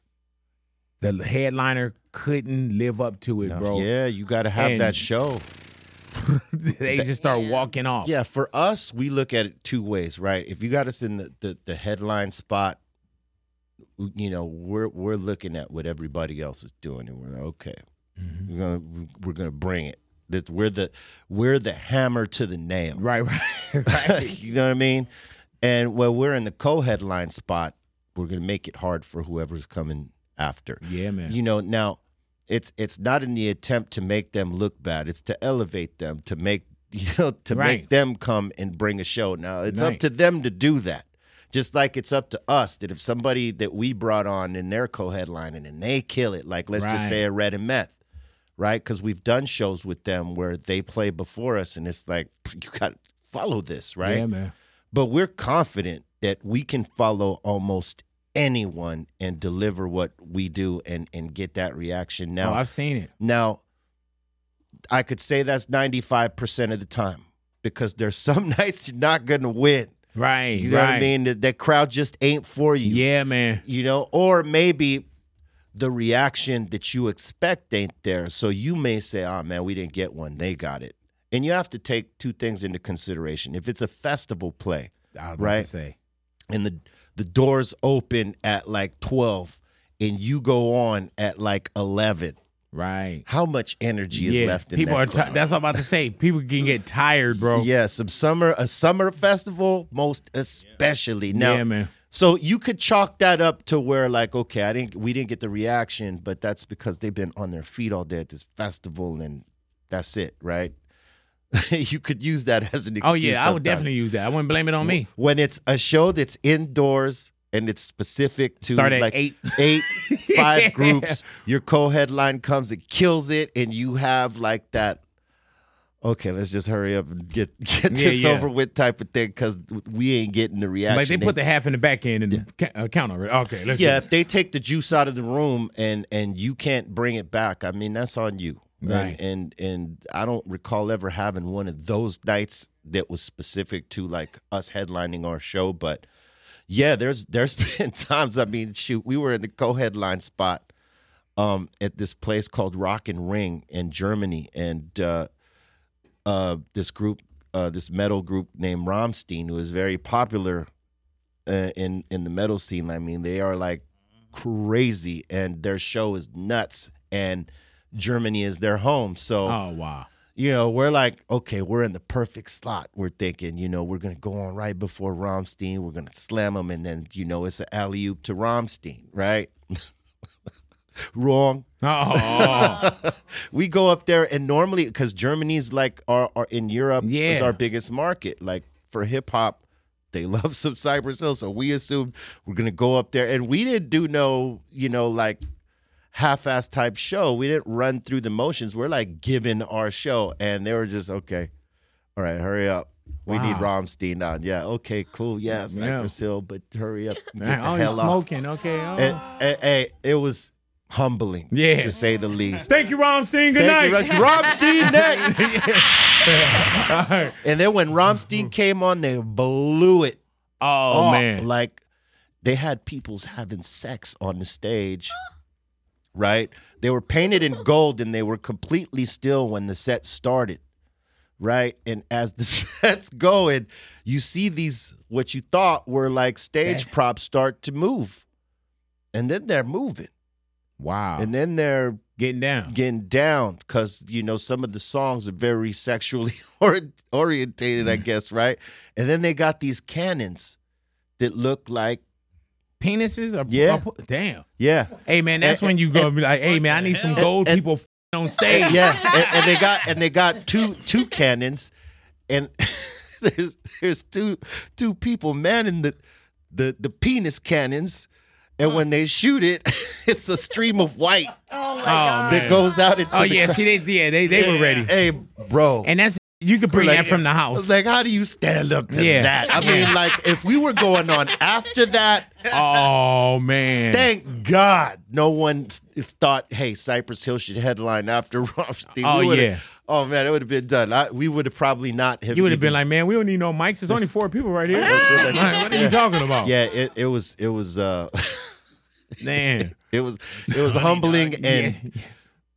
the headliner couldn't live up to it, bro. Yeah, you got to have And- that show. they just start walking off. Yeah, for us, we look at it two ways, right? If you got us in the, the, the headline spot, you know, we're we're looking at what everybody else is doing, and we're like, okay, Mm-hmm. we're gonna we're gonna bring it. That we're the we're the hammer to the nail. Right, right, right. you know what I mean? And when we're in the co-headline spot, we're gonna make it hard for whoever's coming after. yeah, man. You know, now it's it's not in the attempt to make them look bad. It's to elevate them, to make you know, to Right. make them come and bring a show. Now it's up to them to do that. Just like it's up to us that if somebody that we brought on in their co-headlining and they kill it, like let's Right. just say a Red and Meth, right? Because we've done shows with them where they play before us, and it's like you got to follow this, right? Yeah, man. But we're confident that we can follow almost anyone and deliver what we do and and get that reaction. Oh, now oh, I've seen it. now i could say that's 95% of the time because there's some nights you're not gonna win. Right, you know right. what i mean? That, that crowd just ain't for you. Yeah, man. you know or maybe the reaction that you expect ain't there. So you may say oh man we didn't get one. They got it and you have to take two things into consideration if it's a festival play Right. to say. and the the doors open at like 12 and you go on at like 11 Right. how much energy is left in People that are. Crowd? that's what I'm about to say. People can get tired, bro. yeah some summer a summer festival most especially now yeah, man. so you could chalk that up to where like okay i didn't we didn't get the reaction but that's because they've been on their feet all day at this festival and that's it right you could use that as an excuse Oh yeah, I would definitely use that. I wouldn't blame it on me. when it's a show that's indoors and it's specific to Start at like eight. eight, Yeah. groups. Your co-headline comes and kills it, and you have like that. Okay, let's just hurry up and get get Yeah, this yeah. over with type of thing because we ain't getting the reaction. Like they put the half in the back end and ca- uh, count over. Okay, let's yeah, if they take the juice out of the room and and you can't bring it back, I mean that's on you. Right. And, and and I don't recall ever having one of those nights that was specific to like us headlining our show, but yeah, there's there's been times. I mean, shoot, we were in the co-headline spot um, at this place called Rock am Ring in Germany, and uh, uh, this group, uh, this metal group named Rammstein, who is very popular uh, in in the metal scene. I mean, they are like crazy, and their show is nuts, and Germany is their home. So Oh wow. you know, we're like, okay, we're in the perfect slot. We're thinking, you know, we're gonna go on right before Rammstein. We're gonna slam him, and then you know, it's an alley oop to Rammstein, right? Wrong. Oh, we go up there, and normally, because Germany's like our, our in Europe is our biggest market. Like for hip hop, they love some Cypress Hill, so we assumed we're gonna go up there, and we didn't do no, you know, like half-ass type show. We didn't run through the motions. We're like giving our show, and they were just okay. All right, hurry up. We need Wow. Rammstein on. Yeah, okay, cool. Yeah, Cypress Hill, but hurry up. Get the oh, hell you off. smoking? Okay. Oh. And, and- and it was humbling, Yeah. to say the least. Thank you, Rammstein. Good Thank night. you, Ron- Rammstein next. All right. And then when Rammstein came on, they blew it. Oh up. man. Like they had people's having sex on the stage. Right? They were painted in gold and they were completely still when the set started. Right? And as the set's going, you see these what you thought were like stage props start to move. And then they're moving. Wow. And then they're Getting down. getting down because you know some of the songs are very sexually or- orientated, Mm. I guess, right? And then they got these cannons that look like, Penises? Or, Yeah. or- damn. yeah, Hey man, that's And- when you go and be like, hey man, I need some gold and- people f- on stage. yeah, and, and they got and they got two two cannons, and there's there's two two people manning the the the penis cannons, and when they shoot it, it's a stream of white Oh my Oh, god. that goes out into Oh the yeah, crowd. see they yeah they they were ready. Hey, bro, And that's you could bring Like, that from the house. like, how do you stand up to Yeah. that? I mean, like, if we were going on after that, oh man. thank God no one thought, hey, Cypress Hill should headline after Rammstein." Oh, yeah. Oh man, it would have been done. I, we would have probably not have. you would have been like, man, we don't need no mics. There's only four people right here. what Like, what are you talking about? yeah, it, it was it was uh Man. it was it was humbling Yeah.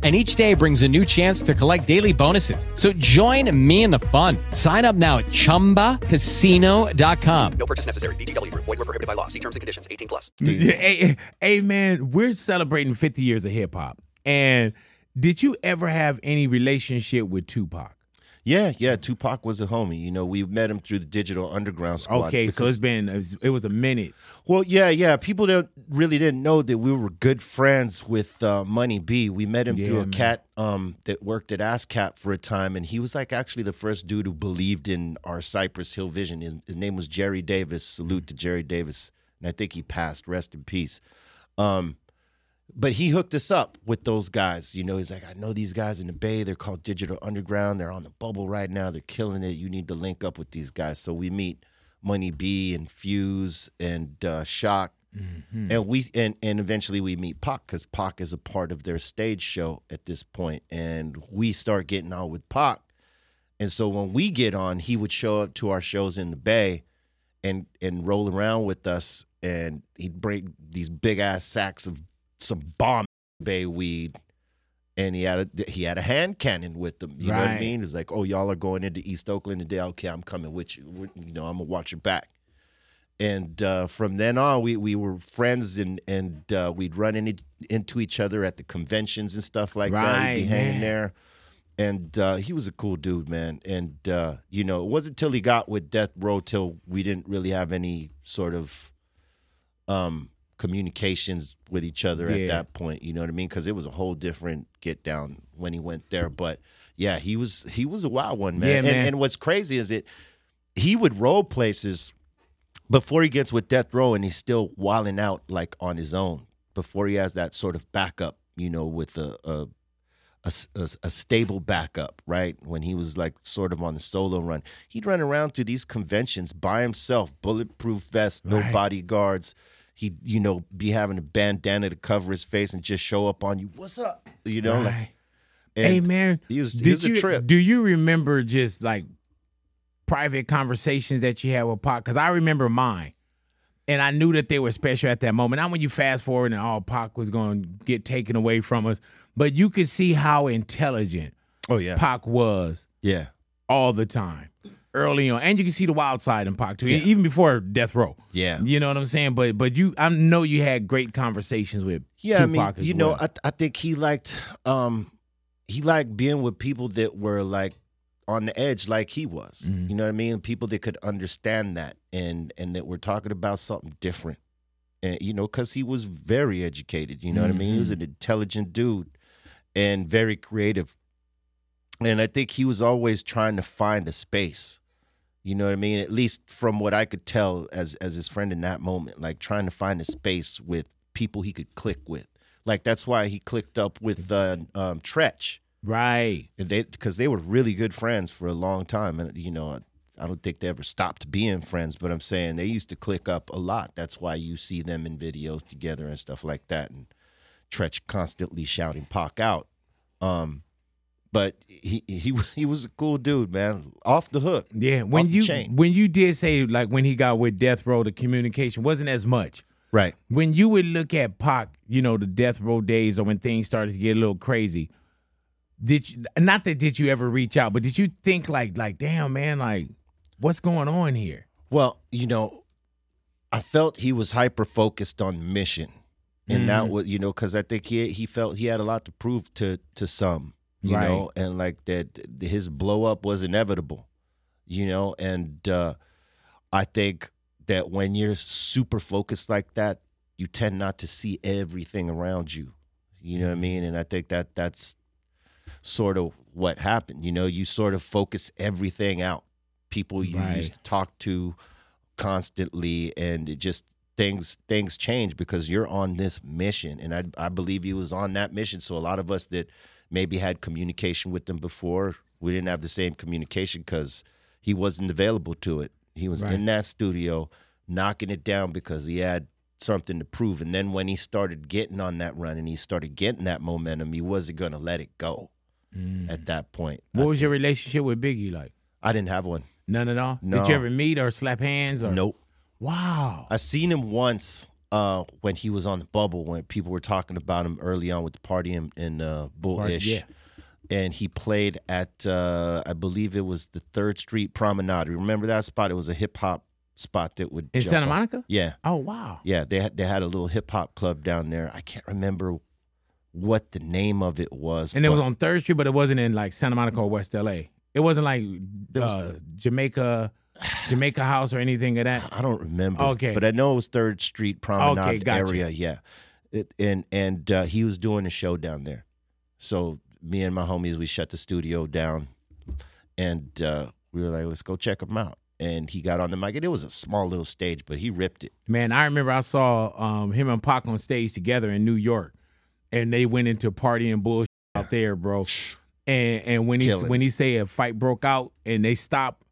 And each day brings a new chance to collect daily bonuses. So join me in the fun. Sign up now at chumbacasino.com. No purchase necessary. VGW Group. Void were prohibited by law. See terms and conditions. 18 plus. hey, hey, man, we're celebrating 50 years of hip hop. And did you ever have any relationship with Tupac? Yeah, yeah. Tupac was a homie. You know, we met him through the Digital Underground Squad. Okay, so it's been it was, a minute. Well, yeah, yeah. People don't really didn't know that we were good friends with uh, Money B. We met him through a man. cat um, that worked at ASCAP for a time, and he was like actually the first dude who believed in our Cypress Hill vision. His, his name was Jerry Davis. Salute to Jerry Davis, and I think he passed. Rest in peace. Um, but he hooked us up with those guys. You know, he's like, I know these guys in the Bay. They're called Digital Underground. They're on the bubble right now. They're killing it. You need to link up with these guys. So we meet Money B and Fuze and uh, Shock, and we and and eventually we meet Pac because Pac is a part of their stage show at this point, and we start getting on with Pac. And so when we get on, he would show up to our shows in the Bay and and roll around with us and he'd bring these big ass sacks of some bomb bay weed and he had a he had a hand cannon with him. You know what I mean? It's like, oh, y'all are going into East Oakland today. Okay, I'm coming with you. We're- you know, I'm gonna watch your back. And uh, from then on, we we were friends, and and uh, we'd run in, into each other at the conventions and stuff like that. We'd Right, be hanging man. there and uh, he was a cool dude, man. And uh, you know, it wasn't till he got with Death Row till we didn't really have any sort of um, communications with each other Yeah. at that point. You know what I mean? Because it was a whole different get down when he went there. But yeah, he was he was a wild one, man. Yeah, and, man. and what's crazy is that he would roll places before he gets with Death Row, and he's still wilding out like on his own. Before he has that sort of backup, you know, with a a stable backup, right? When he was like sort of on the solo run, he'd run around through these conventions by himself, bulletproof vest, no Right. bodyguards. He'd, you know, be having a bandana to cover his face and just show up on you. What's up? You know, like, Right. and hey man, he was, he did was a you trip. do you remember just like private conversations that you had with Pac? Because I remember mine, and I knew that they were special at that moment. Not when you fast forward and all Pac was going to get taken away from us, but you could see how intelligent oh yeah, Pac was yeah, all the time. Early on, and you can see the wild side in Pac too, even before Death Row. yeah. You know what I'm saying? But but you, I know you had great conversations with Yeah, Tupac I mean, you know. I I think he liked um he liked being with people that were like on the edge like he was. Mhm. You know what I mean? People that could understand that and and that were talking about something different. And you know, cuz he was very educated, you know what I mean? He was an intelligent dude and very creative. And I think he was always trying to find a space. You know what I mean? At least from what I could tell as as his friend in that moment, like trying to find a space with people he could click with. Like that's why he clicked up with uh, um, Treach, right. and they because they were really good friends for a long time, and you know. I don't think they ever stopped being friends, but I'm saying they used to click up a lot. That's why you see them in videos together and stuff like that. And Treach constantly shouting Pac out. Um, but he he he was a cool dude, man. Off the hook. Yeah, when you when you did say like when he got with Death Row, the communication wasn't as much. Right. When you would look at Pac, you know, the Death Row days or when things started to get a little crazy, did you not that did you ever reach out, but did you think like like damn man, like what's going on here? Well, you know, I felt he was hyper focused on mission, and that mm. was you know because I think he he felt he had a lot to prove to to some, you Right. know, and like that his blow up was inevitable, you know, and uh, I think that when you're super focused like that, you tend not to see everything around you, you know what I mean, and I think that that's sort of what happened. You know, you sort of focus everything out people you Right. used to talk to constantly, and it just things things change because you're on this mission, and I I believe he was on that mission. So a lot of us that maybe had communication with them before, we didn't have the same communication because he wasn't available to it. He was Right. in that studio knocking it down because he had something to prove. And then when he started getting on that run and he started getting that momentum, he wasn't going to let it go at that point. Mm. What I, was your relationship with Biggie like? I didn't have one. None at all. No. Did you ever meet or slap hands or? Nope. Wow. I seen him once uh, when he was on the bubble when people were talking about him early on with the party in, in uh, Bullish. yeah. And he played at uh, I believe it was the Third Street Promenade. Remember that spot? It was a hip hop spot that would In Santa on- Monica? Yeah. Oh wow. Yeah, they had they had a little hip hop club down there. I can't remember what the name of it was. And it was on Third Street, but it wasn't in like Santa Monica or West LA. It wasn't like was- uh, Jamaica, Jamaica House or anything of that. I don't remember. Okay. but I know it was Third Street Promenade Okay, gotcha. area. Yeah, it, and and uh, he was doing a show down there. So me and my homies we shut the studio down, and uh, we were like, let's go check him out. And he got on the mic, and it was a small little stage, but he ripped it. Man, I remember I saw um, him and Pac on stage together in New York, and they went into partying bullshit out there, bro. And and when he Killing when he say a fight broke out and they stopped,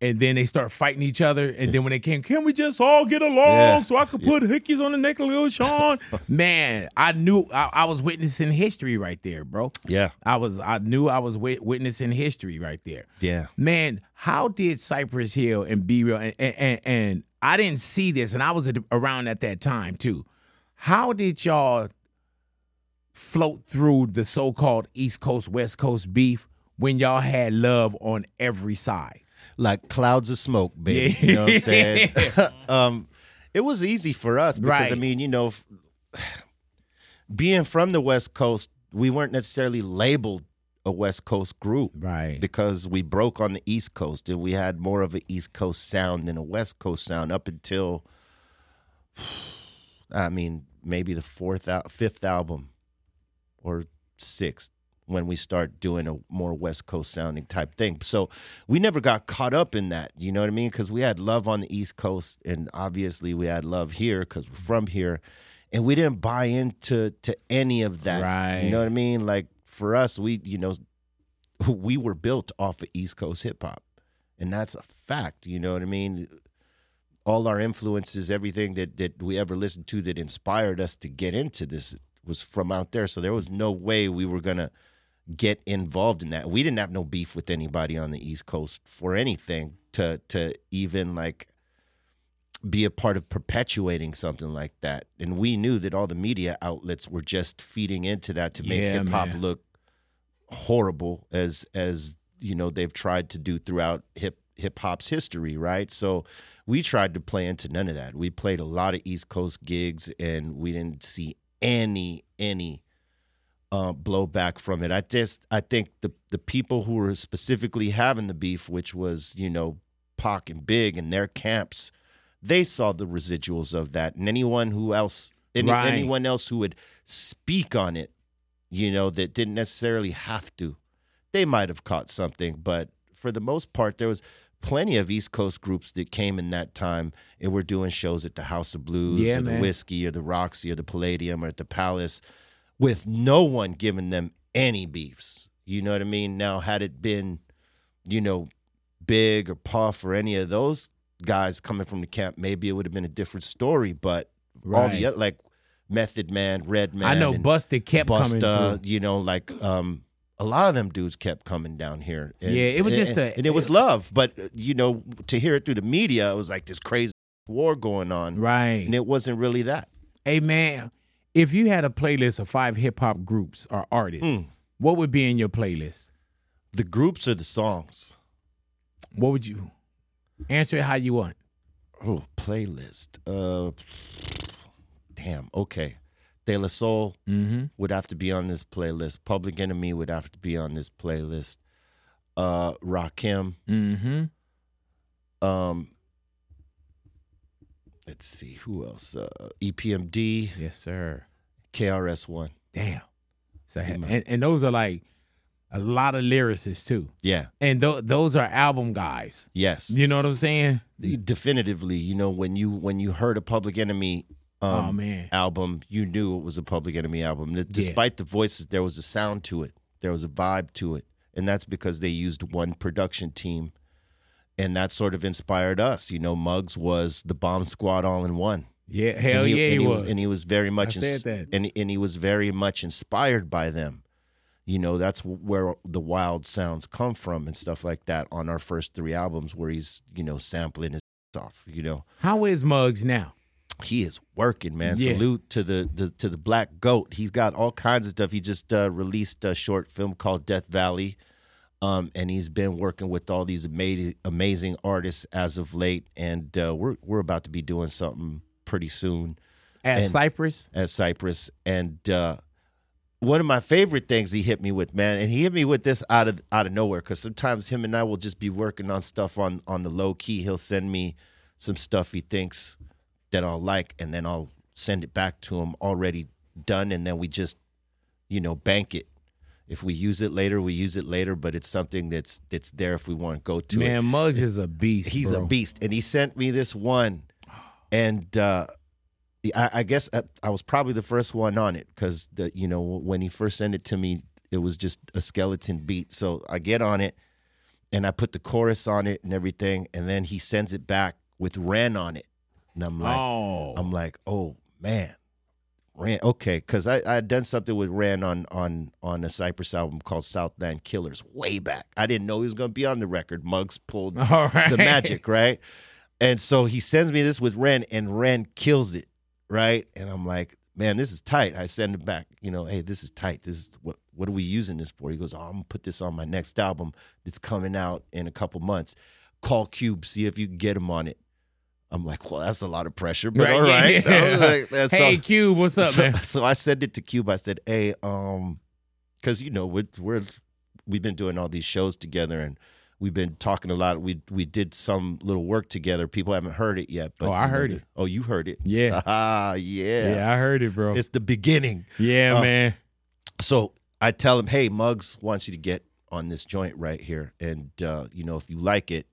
and then they start fighting each other, and then when they came, can we just all get along Yeah. so I could put hickeys on the neck of Lil Sean? Man, I knew I, I was witnessing history right there, bro. Yeah, I was I knew I was wit- witnessing history right there. yeah. Man, how did Cypress Hill and B-Real and, and, and, and I didn't see this, and I was around at that time too. How did y'all float through the so-called East Coast West Coast beef when y'all had love on every side? Like clouds of smoke, baby. Yeah. You know what I'm saying? um, it was easy for us because I mean, you know, being from the West Coast, we weren't necessarily labeled a West Coast group, Right. Because we broke on the East Coast and we had more of an East Coast sound than a West Coast sound up until, I mean, maybe the fourth, al- fifth album, or sixth when we start doing a more West Coast sounding type thing. So we never got caught up in that. You know what I mean? Because we had love on the East Coast, and obviously we had love here because we're from here, and we didn't buy into to any of that. Right. You know what I mean? Like for us, we you know we were built off of East Coast hip hop, and that's a fact. You know what I mean? All our influences, everything that that we ever listened to that inspired us to get into this was from out there. So there was no way we were gonna get involved in that. We didn't have no beef with anybody on the East Coast for anything to to even like be a part of perpetuating something like that. And we knew that all the media outlets were just feeding into that to make Yeah, hip hop look horrible as as you know they've tried to do throughout hip hip hop's history, right? So we tried to play into none of that. We played a lot of East Coast gigs and we didn't see any any uh, blowback from it. I just I think the the people who were specifically having the beef, which was you know Pac and Big and their camps, they saw the residuals of that, and anyone who else any, Right. anyone else who would speak on it, you know, that didn't necessarily have to, they might have caught something, but for the most part, there was plenty of East Coast groups that came in that time and were doing shows at the House of Blues Yeah, or the man. Whisky or the Roxy or the Palladium or at the Palace with no one giving them any beefs. You know what I mean? Now, had it been, you know, Big or Puff or any of those guys coming from the camp, maybe it would have been a different story. But all the other, like Method Man, Redman, I know and Busta kept coming Busta, through. you know, like um, a lot of them dudes kept coming down here. And- Yeah, it was and- just a- and it was love. But uh, you know, to hear it through the media, it was like this crazy war going on, Right. and it wasn't really that. Hey man, if you had a playlist of five hip hop groups or artists, Mm. what would be in your playlist? The groups or the songs. What would you answer it how you want? Oh, playlist. Uh, damn. Okay. De La Soul Mm-hmm. would have to be on this playlist. Public Enemy would have to be on this playlist. Uh, Rakim. Mm-hmm. Um, let's see who else. Uh, EPMD, Yes, sir. KRS One. Damn. So, and, and those are like a lot of lyricists too, Yeah. and th- those are album guys. Yes. You know what I'm saying? Definitively, you know, when you when you heard a Public Enemy um, oh man, album, you knew it was a Public Enemy album. Despite the voices, there was a sound to it. There was a vibe to it, and that's because they used one production team, and that sort of inspired us. You know, Muggs was the Bomb Squad all in one. yeah, hell and yeah, and he, was. and he was very much I said that. and and he was very much inspired by them. You know, that's where the wild sounds come from and stuff like that on our first three albums, where he's you know sampling his off. You know, How is Muggs now? he is working, man. Yeah. Salute to the, the to the Black Goat. He's got all kinds of stuff. He just uh, released a short film called Death Valley, um, and he's been working with all these amazing amazing artists as of late. And uh, we're we're about to be doing something pretty soon At And- Cypress? at Cypress. And uh, one of my favorite things he hit me with, man, and he hit me with this out of out of nowhere because sometimes him and I will just be working on stuff on on the low key. He'll send me some stuff he thinks that I'll like, and then I'll send it back to him already done, and then we just you know bank it. If we use it later, we use it later, but it's something that's that's there if we want to go to it Man, Muggs is a beast. he's bro. a beast and he sent me this one and uh I, I guess I, I was probably the first one on it because you know when he first sent it to me it was just a skeleton beat so i get on it and i put the chorus on it and everything and then he sends it back with ren on it and i'm like oh, i'm like oh man ren okay because I, I had done something with ren on on on a cypress album called southland killers way back i didn't know he was going to be on the record Muggs pulled right. the magic, right? And so he sends me this with Ren, and Ren kills it, right? And I'm like, man, this is tight. I send it back, you know, hey, this is tight. This is what what are we using this for? He goes, oh, I'm gonna put this on my next album that's coming out in a couple months. Call Cube, see if you can get him on it. I'm like, well, that's a lot of pressure, but Right, all yeah, yeah. Like, that's hey, all- Cube, what's up, so, man? so I sent it to Cube. I said, "Hey, um, because you know we're we're we've been doing all these shows together, and we've been talking a lot. We we did some little work together. People haven't heard it yet, but Oh, I you know, heard it. Oh, you heard it? Yeah. Ah, yeah. Yeah, I heard it, bro. It's the beginning. yeah, uh, man. So I tell him, "Hey, Muggs wants you to get on this joint right here, and uh, you know if you like it,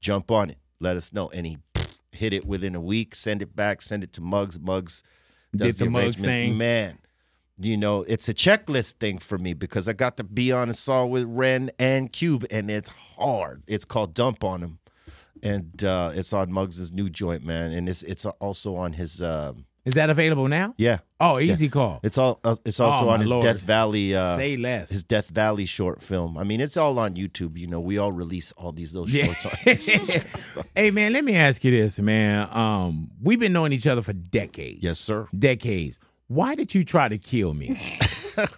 jump on it. Let us know." And he hit it within a week. Send it back. Send it to Muggs. Muggs does Did the Muggs arrangement. thing. Man, you know it's a checklist thing for me because I got to be on a song with Ren and Cube, and it's hard. It's called "Dump on Him," and uh, it's on Muggs's new joint, man, and it's it's also on his. Um, Is that available now? yeah, Oh, easy call. it's all. Uh, it's also Oh, on his Lord. Death Valley. Uh, Say less. his Death Valley short film. I mean, it's all on YouTube. You know, we all release all these little Yeah. shorts. On. hey, man, let me ask you this, man. Um, we've been knowing each other for decades. yes, sir. Decades. Why did you try to kill me?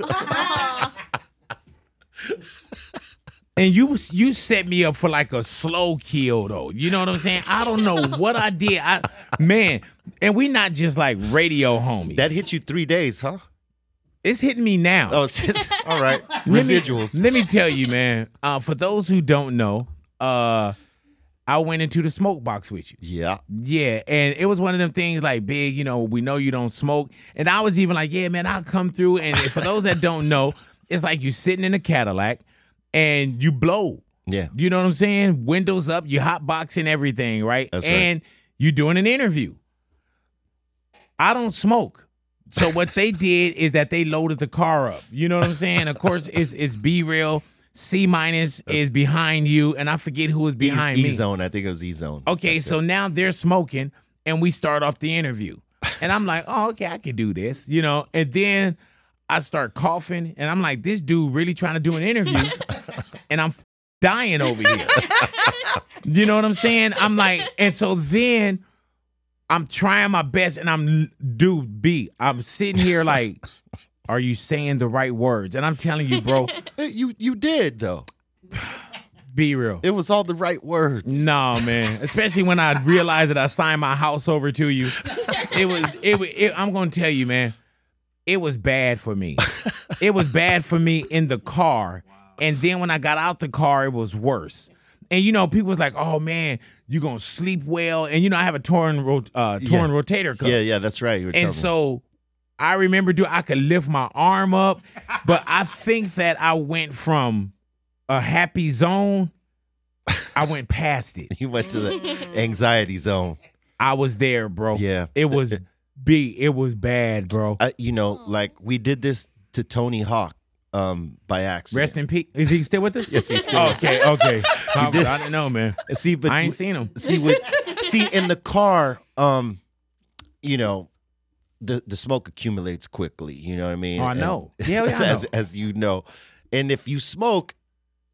and you you set me up for like a slow kill though. You know what I'm saying? I don't know what I did. I man, and we not just like radio homies. That hit you three days, huh? It's hitting me now. Oh, it's, all right. Let me- Residuals. Let me, tell you, man. Uh, for those who don't know, uh, I went into the smoke box with you. yeah. Yeah, and it was one of them things like big, you know, we know you don't smoke. And I was even like, yeah, man, I'll come through. And for those that don't know, it's like you're sitting in a Cadillac and you blow. Yeah. You know what I'm saying? Windows up, you hotboxing everything, right? That's right. and you doing an interview. I don't smoke. So what they did is that they loaded the car up. You know what I'm saying? Of course, it's it's B-Real. C minus is behind you, and I forget who was behind e, me. zone. I think it was E zone. Okay, so now they're smoking, and we start off the interview, and I'm like, oh, okay, I can do this, you know. And then I start coughing, and I'm like, this dude really trying to do an interview, and I'm dying over here. you know what I'm saying? I'm like, and so then I'm trying my best, and I'm dude B. I'm sitting here like, are you saying the right words? And I'm telling you, bro, You you did though. B-Real. It was all the right words. No, man. Especially when I realized that I signed my house over to you. It was it, wa- it I'm going to tell you, man. It was bad for me. It was bad for me in the car. And then when I got out the car, it was worse. And you know, people was like, "Oh man, you're going to sleep well." And you know, I have a torn rot- uh torn rotator cuff. Yeah, yeah, that's right. You And so I remember, dude, I could lift my arm up, but I think that I went from a happy zone, I went past it. He went to the anxiety zone. I was there, bro. Yeah. It was big. It was bad, bro. Uh, you know, like we did this to Tony Hawk um, by accident. Rest in peace. Is he still with us? Yes, he's still okay, okay. I, did. I didn't know, man. See, but I ain't seen him. see with see in the car um you know the the smoke accumulates quickly you know what i mean Oh, I And- know. Yeah, yeah, I as know. as you know and if you smoke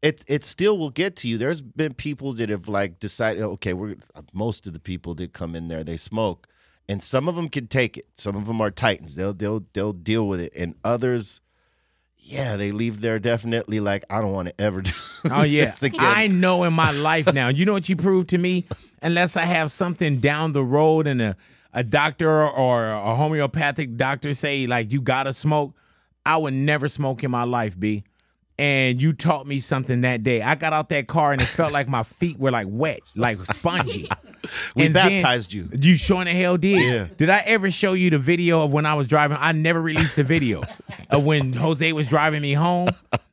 it it still will get to you there's been people that have like decided okay we're most of the people that come in there they smoke and some of them can take it some of them are titans they'll they'll they'll deal with it and others yeah they leave there definitely like i don't want to ever do Oh yeah. I know in my life now. You know what you proved to me? Unless I have something down the road and a a doctor or a homeopathic doctor say like you gotta smoke, I would never smoke in my life, b. And you taught me something that day. I got out that car and it felt like my feet were like wet, like spongy. we And baptized you You sure in the hell did. Yeah. Did I ever show you the video of when I was driving? I never released the video of when Jose was driving me home.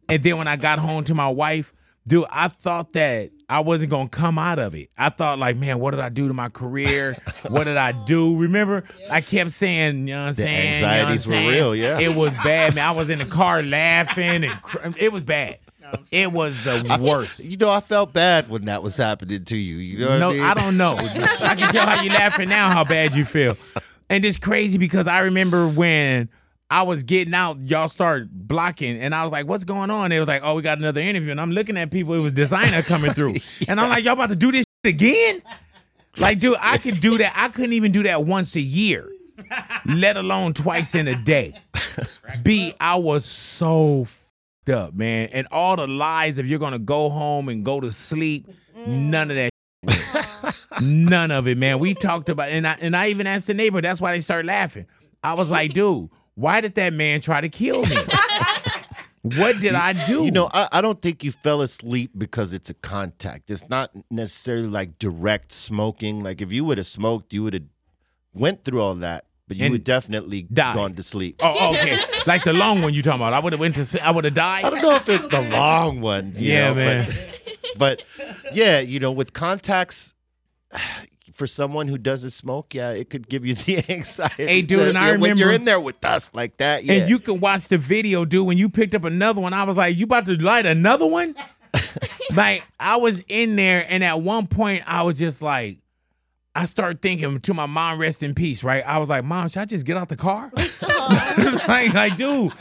And then when I got home to my wife, dude, I thought that I wasn't gonna come out of it. I thought like, man, what did I do to my career? What did I do? Remember, I kept saying, you know what I'm saying? You know anxieties were real, yeah. It was bad, man. I was in the car laughing and cr- it was bad. It was the worst. You know, I felt bad when that was happening to you. You know what No, I mean? I don't know. I can tell how you're laughing now, how bad you feel. And it's crazy because I remember when I was getting out, y'all start blocking, and I was like, "What's going on?" It was like, "Oh, we got another interview," and I'm looking at people. It was Desiigner coming through, and I'm like, "Y'all about to do this again?" Like, dude, I could do that. I couldn't even do that once a year, let alone twice in a day. B, I was so f***ed up, man, and all the lies of you're gonna go home and go to sleep. None of that None of it, man. We talked about and I and I even asked the neighbor, that's why they started laughing. I was like, dude, why did that man try to kill me? what did I do? You know, I, I don't think you fell asleep because it's a contact. It's not necessarily like direct smoking. Like if you would have smoked, you would have went through all that, but you And would definitely died. gone to sleep. Oh, oh okay. like the long one you talking about. I would have went to I would have died. I don't know if it's the long one. you Yeah, know, man. But, but yeah, you know, with contacts, for someone who doesn't smoke, yeah, it could give you the anxiety. Hey, dude, and I Yeah, when you're in there with us like that, yeah. And you can watch the video, dude. When you picked up another one, I was like, "You about to light another one?" like I was in there, and at one point, I was just like, I started thinking to my mom, rest in peace. Right? I was like, "Mom, should I just get out the car?" like, like, dude.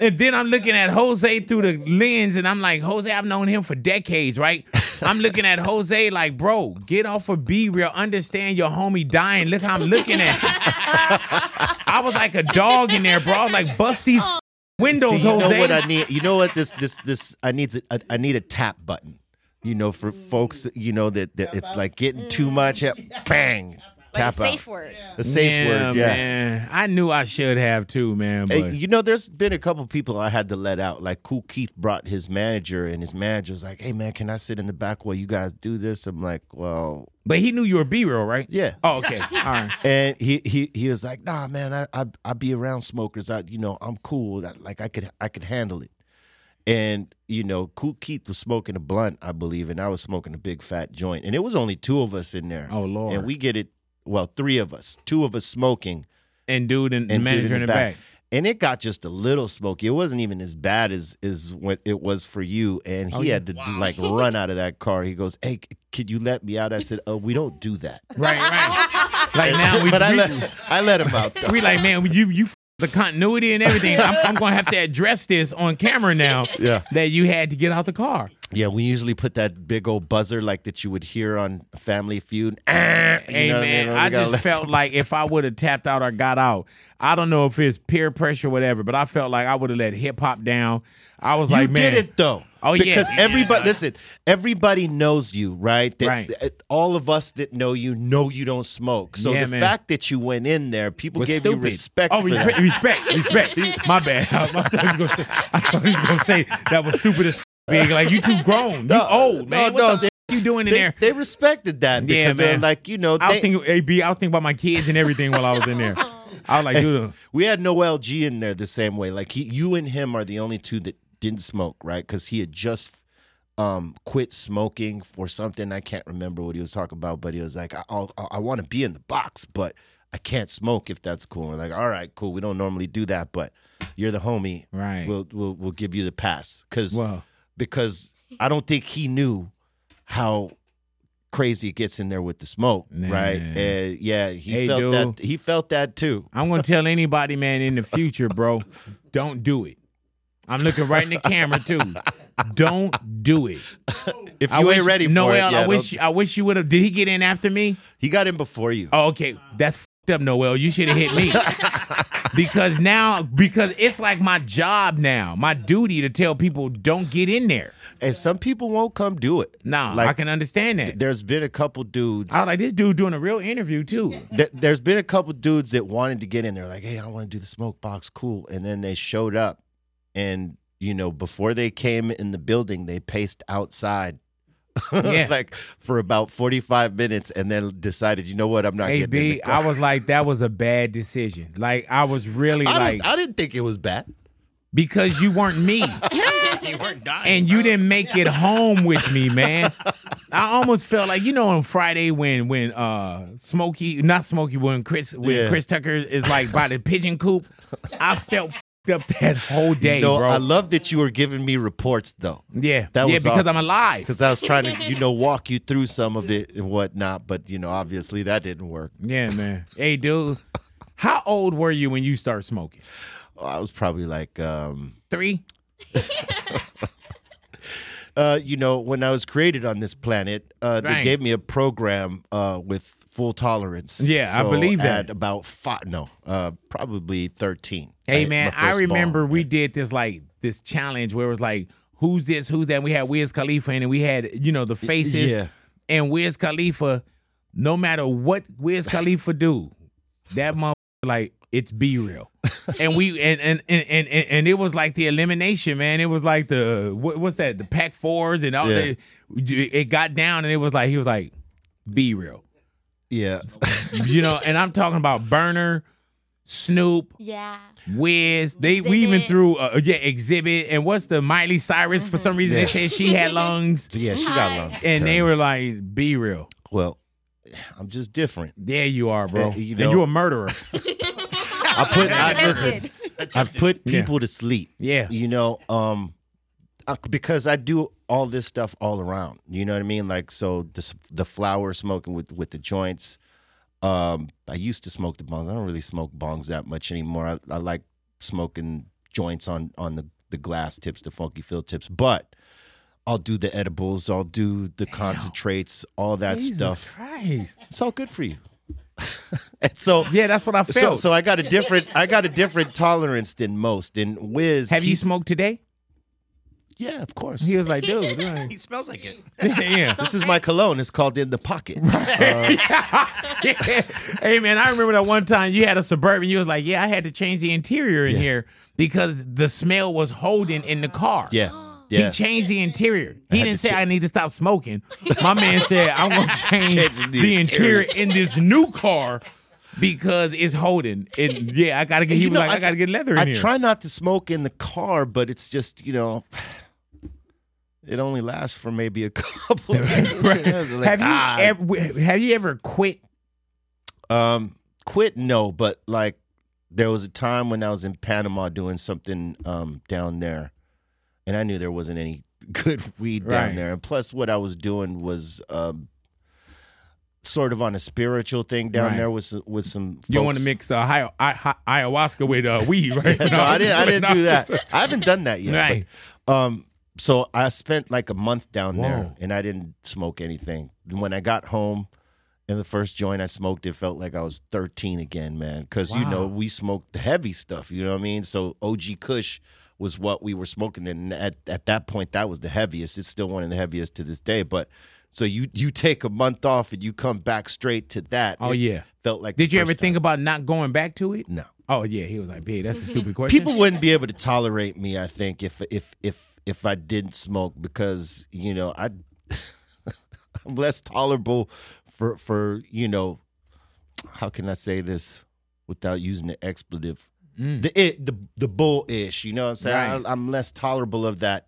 And then I'm looking at Jose through the lens, and I'm like, Jose, I've known him for decades, right? I'm looking at Jose like, bro, get off of B-Real. Understand your homie dying. Look how I'm looking at you. I was like a dog in there, bro. I was like, bust these windows, See, you Jose. know what I need? You know what this this this I need to, I need a tap button. You know, for folks, you know that, that it's like getting too much. yeah, Bang, tap like a out. safe word. The safe yeah, word, yeah. man. I knew I should have too, man. But Hey, you know, there's been a couple people I had to let out. Like Kool Keith brought his manager, and his manager was like, "Hey, man, can I sit in the back while you guys do this?" I'm like, "Well, but he knew you were B-Real, right? yeah." Oh, okay. All right. And he he he was like, "Nah, man, I I I be around smokers. I you know I'm cool. That like I could I could handle it." And you know, Kool Keith was smoking a blunt, I believe, and I was smoking a big fat joint, and it was only two of us in there. Oh, Lord. And we get it. Well, three of us, two of us smoking, And dude and, the and dude manager in the back. And it got just a little smoky. It wasn't even as bad as is what it was for you. And he oh, had to like run out of that car. He goes, "Hey, c- could you let me out?" I said, "Oh, we don't do that." Right, right. like now we, but I let I let him out. Though. we like, man, you you the continuity and everything. I'm, I'm gonna have to address this on camera now. Yeah. That you had to get out the car. Yeah, we usually put that big old buzzer like that you would hear on Family Feud. Ah, you Hey know man, mean? I, just felt like if I would have tapped out or got out, I don't know if it's peer pressure or whatever, but I felt like I would have let hip hop down. I was you like, man, You did it though. Oh, yeah. because everybody listen, everybody knows you, right? That- Right. All of us that know you know you don't smoke. So Yeah, the man. fact that you went in there, people was gave stupid. you respect. Oh, for respect, respect, respect. My bad. I was gonna say, I was gonna say that was stupid as f- big. Like you too grown, you No, old man. no, what no, the they- f- you doing in They, there? they respected that because Yeah, they're man. like, you know, I was they, thinking, AB, I was thinking about my kids and everything while I was in there. I was like, dude, we had Noel G in there the same way. Like he, you and him are the only two that didn't smoke, right? Because he had just um, quit smoking for something. I can't remember what he was talking about, but he was like, I, I'll, I want to be in the box, but I can't smoke if that's cool. We're like, all right, cool. We don't normally do that, but you're the homie. Right. We'll we'll, we'll give you the pass because Wow. Because I don't think he knew how crazy it gets in there with the smoke, right? And yeah, he Hey, felt dude. that. He felt that too. I'm gonna tell anybody, man, in the future, bro, don't do it. I'm looking right in the camera too. Don't do it. If you I ain't ready for Noel, it, yeah, I wish don't- I wish you would have. Did he get in after me? he got in before you. Oh, okay. That's up, Noel. You should have hit me. because now, because it's like my job now, my duty to tell people don't get in there. And some people won't come do it. No, Like, I can understand that. There's been a couple dudes. I was like, this dude doing a real interview too. there, there's been a couple dudes that wanted to get in there, like, hey, I want to do the smoke box, cool. And then they showed up, and you know, before they came in the building, they paced outside. Yeah. like for about 45 minutes and then decided, you know what, I'm not Hey getting in the car. I was like, that was a bad decision. Like I was really I, like didn't, I didn't think it was bad. because you weren't me. you weren't dying. and you didn't make it home with me, man. I almost felt like you know on Friday when when uh Smokey, not Smokey, when Chris when Yeah. Chris Tucker is like by the pigeon coop. I felt f***ed up that whole day, you know, bro. I love that you were giving me reports though. yeah, That yeah, was because awesome. I'm alive. Because I was trying to, you know, walk you through some of it and whatnot, but you know, obviously that didn't work. Yeah, man. Hey, dude, how old were you when you started smoking? I was probably like, um, Three. uh, you know, when I was created on this planet, uh, they gave me a program uh, with full tolerance. Yeah, I So believe that. About five, no, uh, probably thirteen. Hey I- man, I remember ball. we did this like this challenge where it was like, who's this, who's that? We had Wiz Khalifa and we had, you know, the faces. Yeah. And Wiz Khalifa, no matter what Wiz Khalifa do, that mother like it's B-Real. and we and and, and and and and it was like the elimination, man. It was like the what, what's that? The pack fours and all Yeah. the it got down and it was like he was like, B-Real. Yeah, You know, and I'm talking about Berner, Snoop, Yeah. Wiz. They we even Xzibit. threw uh, yeah Xzibit and what's the Miley Cyrus for some reason Yeah. they said she had lungs yeah, she got lungs. and they were like B-Real. well, I'm just different. There you are, bro. Uh, you and know- you a murderer. I put, I, listen, I put Yeah. people to sleep. Yeah. you know, um, because I do all this stuff all around. You know what I mean? Like so, this, the flower smoking with with the joints. Um, I used to smoke the bongs. I don't really smoke bongs that much anymore. I, I like smoking joints on on the the glass tips, the Phuncky Feel tips, but. I'll do the edibles. I'll do the concentrates, all that Jesus stuff. Christ. It's all good for you. and so, Yeah, that's what I so, felt. so I got a different, I got a different tolerance than most. And Wiz, Have you smoked today? Yeah, of course. He was like, dude. like- he smells like it. yeah. This is my cologne. It's called In the Pocket. Uh, hey man, I remember that one time you had a suburban. You was like, "Yeah, I had to change the interior in here because the smell was holding in the car." yeah, yeah. He changed the interior. He had didn't to say cha- I need to stop smoking. My man said I'm gonna change Changing the, the interior. interior. in this new car because it's holding. And yeah, I gotta get. He You was know, like, I, gotta get leather in here. I here. try not to smoke in the car, but it's just you know, it only lasts for maybe a couple days. Right. Like, have you ah. ever have you ever quit? Um, quit? No, but like there was a time when I was in Panama doing something um down there, and I knew there wasn't any good weed down Right. there. And plus, what I was doing was um sort of on a spiritual thing down Right. there with some, with some. You don't want to mix uh, hi- hi- ayahuasca with uh, weed, right? no, I didn't. I didn't do that. I haven't done that yet. Right. But, um. So I spent like a month down there, and I didn't smoke anything. When I got home, in the first joint I smoked, it felt like I was 13 again, man. Because you know we smoked the heavy stuff. You know what I mean? So OG Kush was what we were smoking, and at at that point, that was the heaviest. It's still one of the heaviest to this day. But so you you take a month off and you come back straight to that. Oh it yeah. felt like. Did you ever think time. about not going back to it? No. Oh yeah, he was like, "Big, that's a stupid question." people wouldn't be able to tolerate me i think if if if if i didn't smoke because you know i i'm less tolerable for for you know how can i say this without using the expletive. Mm. The it, the the bull ish you know what I'm saying? Right. I, I'm less tolerable of that.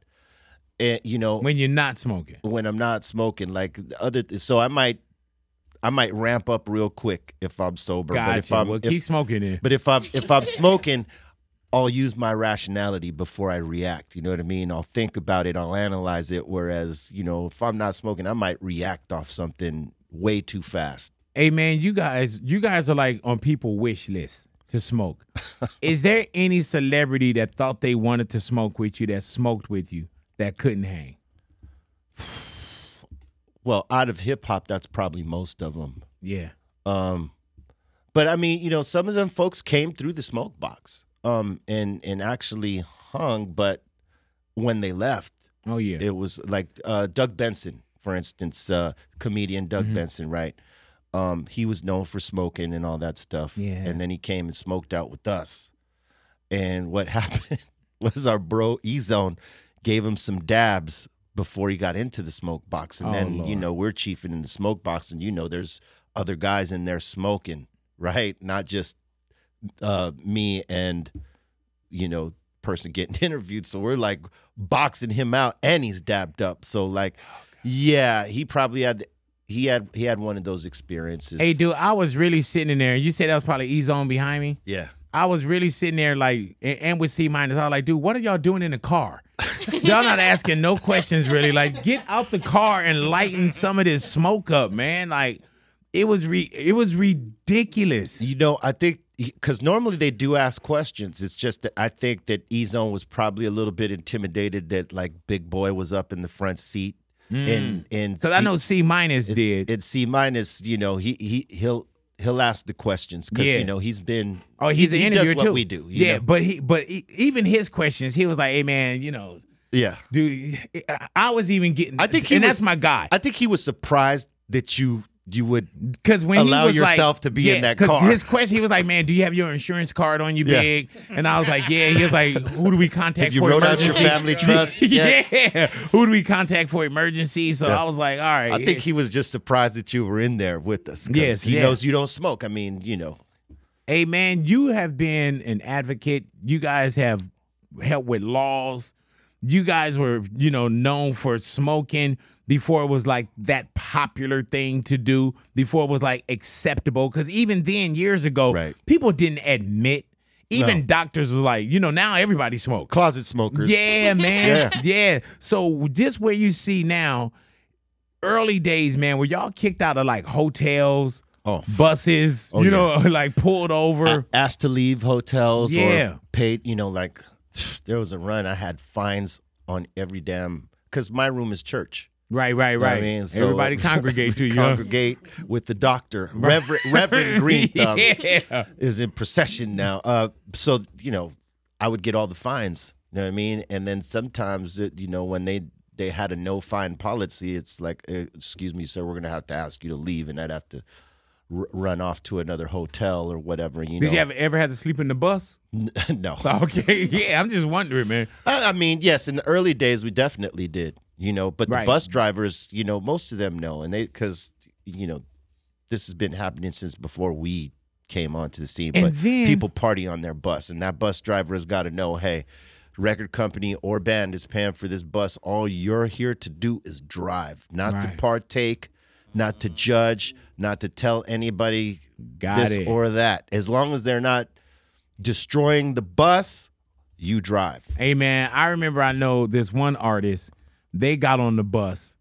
and you know, when you're not smoking. when I'm not smoking. Like the other, so I might, I might ramp up real quick if I'm sober. But if I'm, well, if- keep smoking then. but if I'm if I'm smoking, I'll use my rationality before I react. You know what I mean? I'll think about it. I'll analyze it. Whereas, you know, if I'm not smoking, I might react off something way too fast. Hey man, you guys, you guys are like on people wish list to smoke. Is there any celebrity that thought they wanted to smoke with you that smoked with you that couldn't hang? Well, out of hip hop, that's probably most of them. Yeah. Um, but I mean, you know, some of them folks came through the smoke box, um, and and actually hung. But when they left, Oh yeah. it was like uh, Doug Benson, for instance, uh, comedian Doug Mm-hmm. Benson, right? Um, he was known for smoking and all that stuff. Yeah. And then he came and smoked out with us. And what happened was our bro E Zone gave him some dabs before he got into the smoke box. And Oh, then, you know, we're chiefing in the smoke box, and you know, there's other guys in there smoking, right? Not just uh, me and you know person getting interviewed. So we're like boxing him out, and he's dabbed up. So like, yeah, he probably had he had he had one of those experiences. Hey dude, I was really sitting in there. You said that was probably E Zone behind me. yeah. I was really sitting there like, and, and with C-Minus, I was like, dude, what are y'all doing in the car? y'all not asking no questions really. Like, get out the car and lighten some of this smoke up, man. Like, it was re- it was ridiculous. You know, I think because normally they do ask questions. It's just that I think that E Zone was probably a little bit intimidated that like Big Boy was up in the front seat, and mm. and Because I know C-Minus did. It's C-Minus. You know, he he he'll he'll ask the questions because Yeah. you know he's been. oh, he's he, an he does what too. we do. Yeah, know? but he but he, even his questions, he was like, hey man, you know, yeah. dude, I was even getting. I think and was- that's my guy. I think he was surprised that you you would Because when Allow he was yourself like, to be yeah, in that car. His question, he was like, "Man, do you have your insurance card on you, Yeah. big?" And I was like, "Yeah." He was like, "Who do we contact Have you for wrote out your family trust? yeah. Yeah. Who do we contact for emergency? So. I was like, "All right." I think he was just surprised that you were in there with us. Yes, he knows you don't smoke. I mean, you know, Hey man, you have been an advocate. You guys have helped with laws. You guys were, you know, known for smoking before it was like that popular thing to do, before it was like acceptable. Cause even then, years ago, Right. people didn't admit. Even No. doctors was like, you know, now everybody smokes. closet smokers. Yeah, man. Yeah. yeah. So this where you see now, early days, man, where y'all kicked out of like hotels, Oh. buses, Oh, you yeah. know, like pulled over. A- asked to leave hotels Yeah. or paid, you know, like there was a run. I had fines on every damn because my room is church. Right, right, You know right. I mean, So- Everybody congregate to you. congregate with the doctor. Reverend, Reverend Green Thumb yeah. is in procession now. Uh, so you know, I would get all the fines. You know what I mean? And then sometimes, it, you know, when they they had a no fine policy, it's like, uh, excuse me, sir, we're gonna have to ask you to leave, and I'd have to r- run off to another hotel or whatever. You Did know? you ever ever had to sleep in the bus? no. Okay, yeah. I'm just wondering, man. I, I mean, yes, in the early days, we definitely did. You know, but Right. the bus drivers, you know, most of them know, and they because you know, this has been happening since before we came onto the scene. And but then- people party on their bus, and that bus driver has got to know, hey, record company or band is paying for this bus. All you're here to do is drive, not to partake, not to judge, not to tell anybody Got this it. or that. As long as they're not destroying the bus, you drive. Hey man, I remember I know this one artist, they got on the bus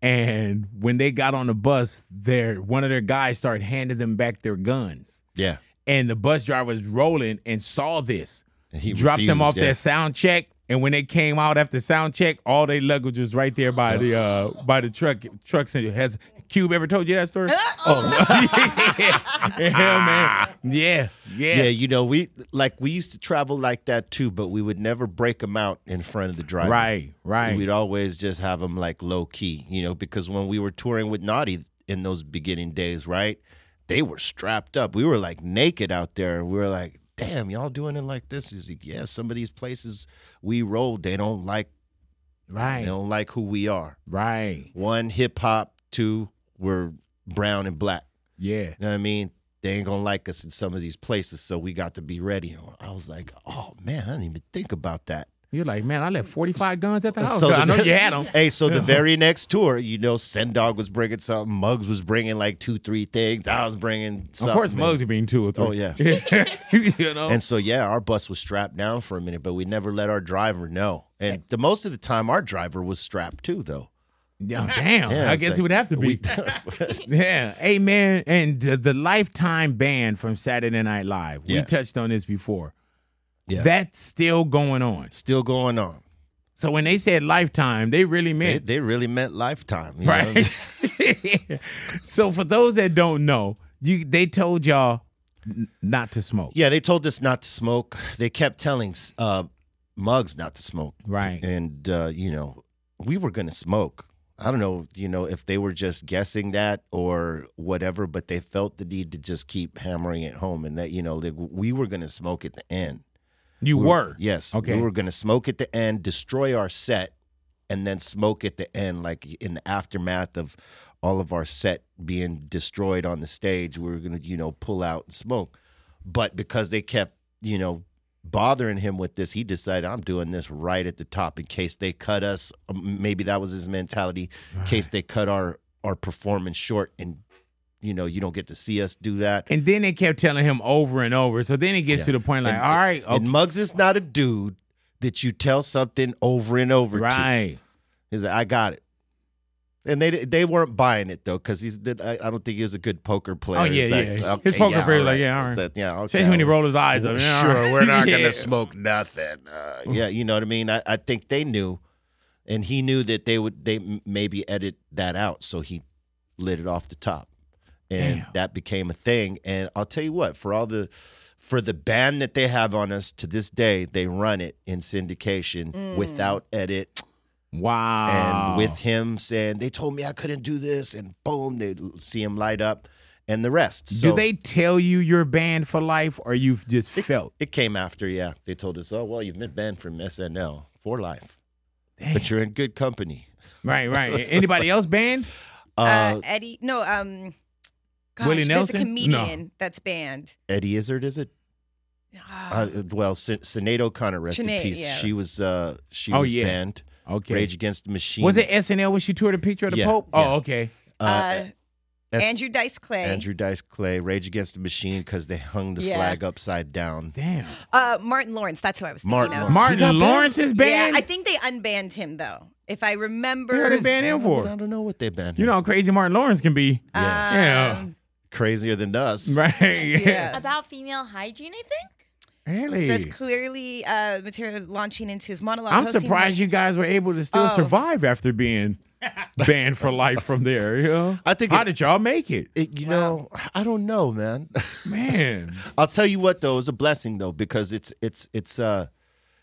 and when they got on the bus, their one of their guys started handing them back their guns. Yeah. And the bus driver was rolling and saw this. And he dropped them off yeah. their sound check. And when they came out after sound check, all their luggage was right there by the uh by the truck truck center. Has Cube ever told you that story? oh yeah. yeah, man. Yeah, yeah. Yeah, you know, we like we used to travel like that too, but we would never break them out in front of the driver. Right, right. We'd always just have them like low key, you know, because when we were touring with Naughty in those beginning days, right? They were strapped up. We were like naked out there. And we were like, "Damn, y'all doing it like this?" He's like, "Yeah, some of these places we rolled, they don't like Right. they don't like who we are. right. One, hip hop. Two, we're brown and black. Yeah. You know what I mean? they ain't gonna like us in some of these places, so we got to be ready. I was like, oh man, I didn't even think about that. You're like, man, I left 45 guns at the house. So I the- know you had them. Hey, so the very next tour, you know, Sen Dog was bringing something, Muggs was bringing like two, three things. I was bringing Of something. course, Muggsy being two or three. Oh, yeah. you know? And so yeah, our bus was strapped down for a minute, but we never let our driver know. And the most of the time, our driver was strapped too, though. Yeah, damn. Yeah, I guess like- it would have to be. yeah. Hey, man. And the, the Lifetime ban from Saturday Night Live, we Yeah. touched on this before. Yeah. That's still going on. Still going on. So when they said Lifetime, they really meant. they really meant lifetime, you know? right. so for those that don't know, you they told y'all n- not to smoke. Yeah, they told us not to smoke. They kept telling uh, Muggs not to smoke. Right. And, uh, you know, we were going to smoke. I don't know, you know, if they were just guessing that or whatever, but they felt the need to just keep hammering it home and that, you know, that we were going to smoke at the end. You We were. Yes. Okay. We were going to smoke at the end, destroy our set, and then smoke at the end, like in the aftermath of all of our set being destroyed on the stage. We were going to, you know, pull out and smoke. But because they kept, you know, bothering him with this, he decided, I'm doing this right at the top in case they cut us. Um, Maybe that was his mentality. In case they cut our our performance short and, you know, you don't get to see us do that. And then they kept telling him over and over. So then it gets Yeah. to the point like, And- all right, okay, And Muggs is not a dude that you tell something over and over to. right. He's like, I got it. And they they weren't buying it though, because he's I, I don't think he was a good poker player. Oh, yeah, He's like, yeah. okay, His poker yeah, player all like, yeah, all right. That- yeah, okay, Especially when he rolled his eyes up. Yeah, Sure, right. we're not gonna smoke nothing. Uh, yeah, you know what I mean. I, I think they knew, and he knew that they would they maybe edit that out, so he lit it off the top, and Damn. that became a thing. And I'll tell you what, for all the for the ban that they have on us to this day, they run it in syndication without edit Wow. and with him saying they told me I couldn't do this, and boom, they see him light up, and the rest. So Do they tell you you're banned for life or you've just felt? It came after, yeah. They told us, oh well, you've been banned from SNL for life, Damn. but you're in good company. Right, right. Anybody else banned? Uh, Uh, Eddie, no, um, gosh, Willie there's Nelson? a No. comedian that's banned. Eddie Izzard, is it? Ah, Uh, well, Sin- Sinead O'Connor, rest in peace. yeah. She was, uh, she Oh, was yeah. banned. Okay. Rage Against the Machine. Was it SNL when she toured a picture of the Yeah, Pope? yeah. Oh, okay. uh, uh, S- Andrew Dice Clay. Andrew Dice Clay? Rage Against the Machine because they hung the Yeah. flag upside down. Damn. Uh, Martin Lawrence. That's who I was thinking Martin of. Lawrence. Martin He got Lawrence is Yeah. I think they unbanned him though. If I remember. What they banned him for? I for? don't know what they banned. Him. You know how crazy Martin Lawrence can be. Yeah. Yeah. Um, crazier than us. Right. Yeah. About female hygiene, I think. Really? Says clearly uh, material launching into his monologue. I'm hosting surprised you guys were able to still Oh. survive after being banned for life from there. You know? I think How it- did y'all make it? It, you know, I don't know, man. Man. I'll tell you what though, it's a blessing though because it's it's it's uh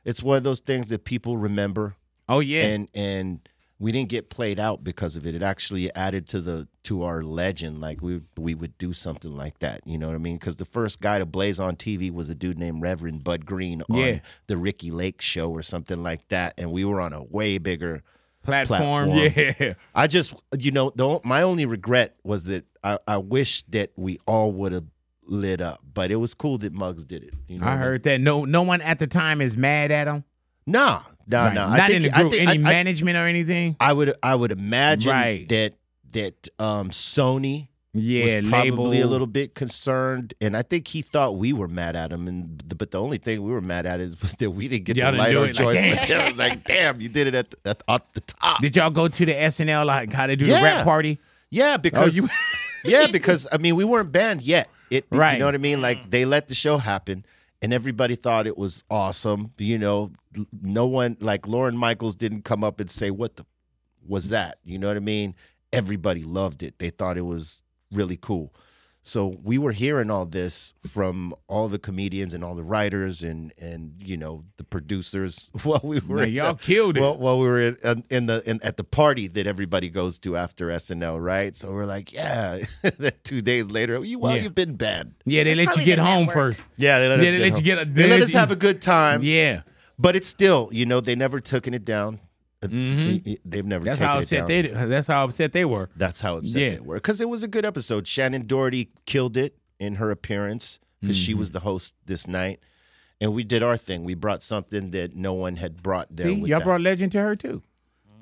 it's one of those things that people remember Oh yeah. and and we didn't get played out because of it. It actually added to the to our legend. Like we we would do something like that. You know what I mean? Because the first guy to blaze on TV was a dude named Reverend Bud Green on Yeah. the Ricki Lake show or something like that, and we were on a way bigger platform. platform. Yeah. I just, you know, the, my only regret was that I, I wish that we all would have lit up, but it was cool that Muggs did it. You know I heard that. No no one at the time is mad at him. Nah, nah, Right. nah. I Not think- in the I group. think- Any I, I, management or anything? I would, I would imagine Right. that that um, Sony Yeah, was probably label. a little bit concerned, and I think he thought we were mad at him. And the, but the only thing we were mad at is that we didn't get Y'all to didn't light do our it. Like, damn. with them. Was like, damn, you did it at the, at, at the top. Did y'all go to the SNL like how they do the Yeah. rap party? Yeah, because Oh, you- yeah, because I mean we weren't banned yet. It Right. you know what I mean? Like they let the show happen and everybody thought it was awesome. You know, no one like Lorne Michaels didn't come up and say what the was that? You know what I mean? Everybody loved it. They thought it was really cool. So we were hearing all this from all the comedians and all the writers and and you know the producers while we were Man, in y'all the- killed it. While, while we were in, in the in, at the party that everybody goes to after SNL, right? So we're like, yeah. Two days later, you well, Yeah. you've been banned. Yeah, they It's let you get the home network. first. Yeah, they let Yeah, us they get let you get a- They, they let let us you- have a good time. Yeah. but it's still, you know, they never took it down. They- They've never. That's taken how it upset down. they that's how upset they were. That's how upset Yeah. they were because it was a good episode. Shannen Doherty killed it. in her appearance because she Mm-hmm. was the host this night, and we did our thing. We brought something that no one had brought there. See, with y'all that. brought legend to her too.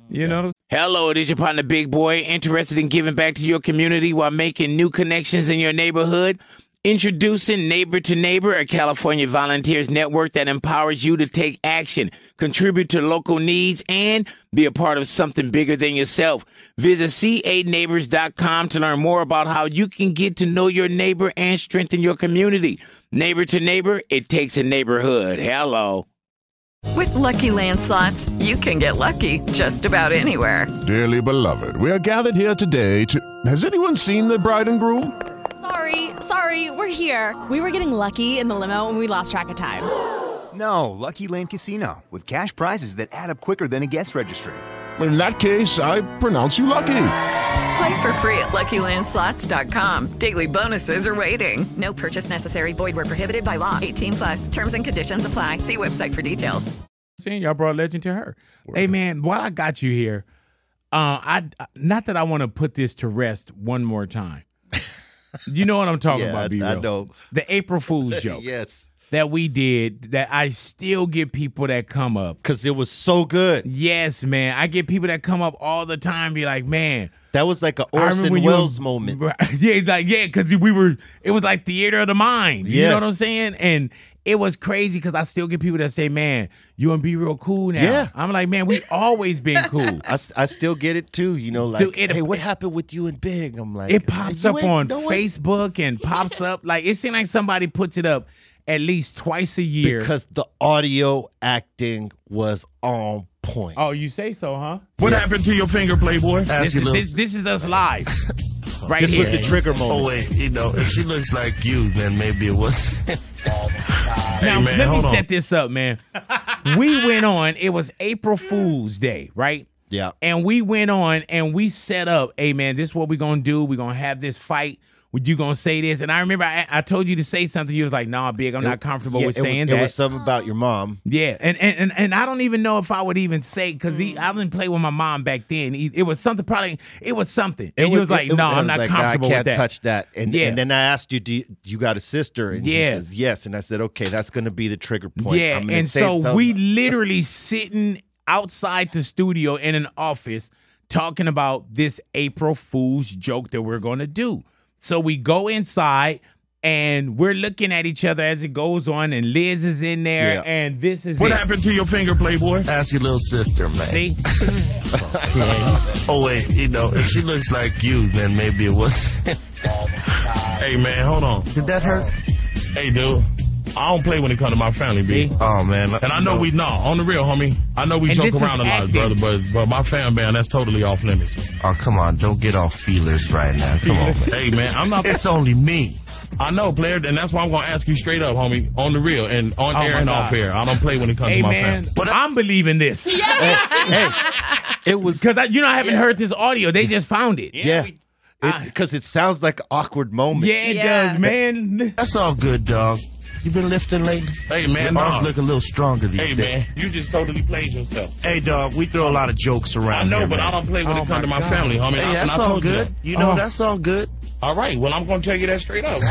You know. Hello, it is your partner, Big Boy. Interested in giving back to your community while making new connections in your neighborhood? Introducing Neighbor to Neighbor, a California volunteers network that empowers you to take action, contribute to local needs, and be a part of something bigger than yourself. Visit c8neighbors.com to learn more about how you can get to know your neighbor and strengthen your community. Neighbor to Neighbor, it takes a neighborhood. Hello. With Lucky Land slots, you can get lucky just about anywhere. Dearly beloved, we are gathered here today to. Has anyone seen the bride and groom? Sorry, sorry, we're here. We were getting lucky in the limo and we lost track of time. No, Lucky Land Casino, with cash prizes that add up quicker than a guest registry. In that case, I pronounce you lucky. Play for free at LuckyLandSlots.com. Daily bonuses are waiting. No purchase necessary. Void where prohibited by law. 18 plus. Terms and conditions apply. See website for details. Seeing y'all brought legend to her. Hey man, while I got you here, uh, I not that I want to put this to rest one more time. you know what I'm talking Yeah, about, B I know. The April Fool's joke yes, that we did that I still get people that come up. because it was so good. Yes, man. I get people that come up all the time, be like, man, That was like an I remember Orson Welles were- moment. Yeah, like yeah, because we were. It was like theater of the mind. You know what I'm saying? And it was crazy because I still get people that say, "Man, you and B-Real cool now." Yeah. I'm like, man, we always been cool. I still get it too. You know, like, So it- hey, what happened with you and Big? I'm like, it pops up on it? Facebook and pops up like it seems like somebody puts it up at least twice a year. because the audio acting was on point. oh, you say so, huh? What happened to your finger, Playboy? Ask This is little- this, this is us live, right this here. was the trigger oh, moment. Oh wait, you know, if she looks like you, then maybe it was. Now man, let me hold on. set this up, man. we went on. It was April Fool's Day, right? Yeah. And we went on and we set up, hey man, this is what we're gonna do. We're gonna have this fight. Would you gonna say this? And I remember I, I told you to say something. You was like, nah, big, I'm not comfortable Yeah, with it was- saying it was something about your mom. yeah, and, and and and I don't even know if I would even say because mm. I didn't play with my mom back then. He- It was something probably. It was something. And he was like, "No, it I'm not like, "Nah, comfortable I can't with that." touch that. And, Yeah. and then I asked you, do you, you got a sister? And he Yeah. says yes. And I said, okay, that's going to be the trigger point. Yeah, and say so something. we literally sitting outside the studio in an office talking about this April Fool's joke that we're going to do. So we go inside and we're looking at each other as it goes on, and Liz is in there, Yeah. and this is what it. happened to your finger, Playboy? Ask your little sister, man. See, Oh wait, you know, if she looks like you, then maybe it was. hey man, hold on. Did that hurt? Hey dude, I don't play when it comes to my family, See? B. Oh man, and I know we know on the real, homie. I know we And joke around a lot, brother, but but my fan man, that's totally off limits. Oh, come on, don't get off feelers right now. Come on, man. hey man, I'm not. It's only me. I know, player, and that's why I'm gonna ask you straight up, homie, on the real and on Oh, air my and God. off air. I don't play when it comes hey to my man, family. but I'm believing this hey, it was because you know I haven't heard this audio. They just found it. yeah, I- because it, sounds like an awkward moment. Yeah, it Yeah. does, man. That's all good, dog. You been lifting lately? Hey man, Your arms look a little stronger these Hey days. Hey, man, you just totally played yourself. Hey, dog, we throw a lot of jokes around I know, here, but man. I don't play when Oh, it comes to my my God. family, homie. Hey, and that's I all told you good. that. You know, Oh. that's all good. All right, well, I'm gonna tell you that straight up.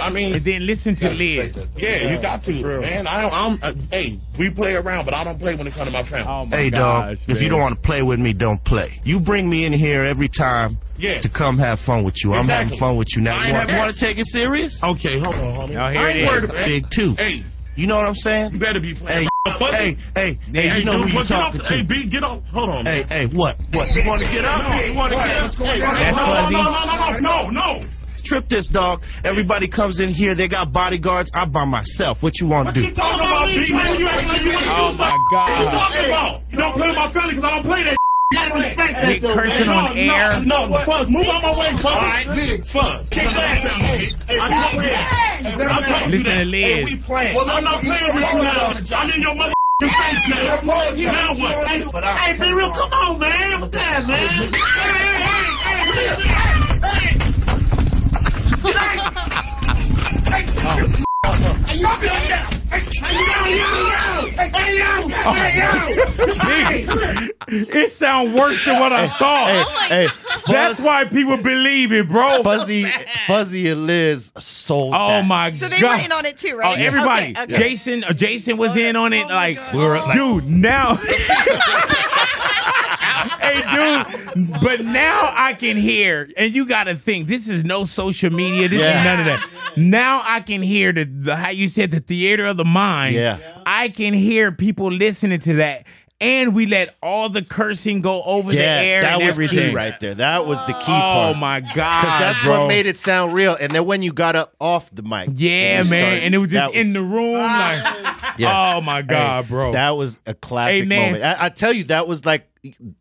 I mean, And then listen to Liz. yeah, you got to, man. I don't. I'm. Uh, hey, we play around, but I don't play when it comes to my family. Oh my Hey, gosh, dog, if you don't want to play with me, don't play. You bring me in here every time Yeah. to come have fun with you. I'm having fun with you now. I You ain't want, having- want to take it serious? Okay, hold on, homie. Oh, here I it ain't is. worried about- Big two. Hey, You know what I'm saying? you better be playing. Hey, Fuck hey, hey, Hey, hey, you know dude, who you but get talking off, Hey. B, get off. Hold on. Hey, hey, what? What? You want to get up? You want to get up? Hey, That's no, fuzzy. No, no, no, no, no, no. Trip this, dog. Everybody comes in here. They got bodyguards. I by myself. What you want to do? What you talking about, B? Man, you act like you want to Oh my something. What you talking about? You don't play my family because I don't play that. You gotta respect that, cursing man. on air? No, no, Fuzz, move out my way, Fuzz. All right, Fuzz. Kick back. I told you. I told you Listen that. to Liz. Hey, we playing. Well, I'm not playing with you now. I'm in your mother face now. Now what? Hey, B-Real. Come on, man. What's that, man? Hey, hey, hey, hey, hey. Hey, you up here now. Hey, oh. Hey, it sound worse than what I thought. Hey, That's why people believe it, bro. Fuzzy, Fuzzy and Liz sold. Oh that. my So god! they were in on it too, right? Oh, everybody. Okay, okay. Jason, uh, Jason was in on Oh it. Like, dude, now. dude, but now I can hear, and you got to think this is no social media. This Yeah. is none of that. Now I can hear the, the how you said the theater of the mind. Yeah. I can hear people listening to that. And we let all the cursing go over yeah, the air that and was everything. key right there. That was the key Oh part. Oh my god! Because that's bro. what made it sound real. And then when you got up off the mic, Yeah, man, started- and it was just in the room, like, ah. oh, Yeah. oh my god, Hey, bro. That was a classic Hey, moment. I, I tell you, that was like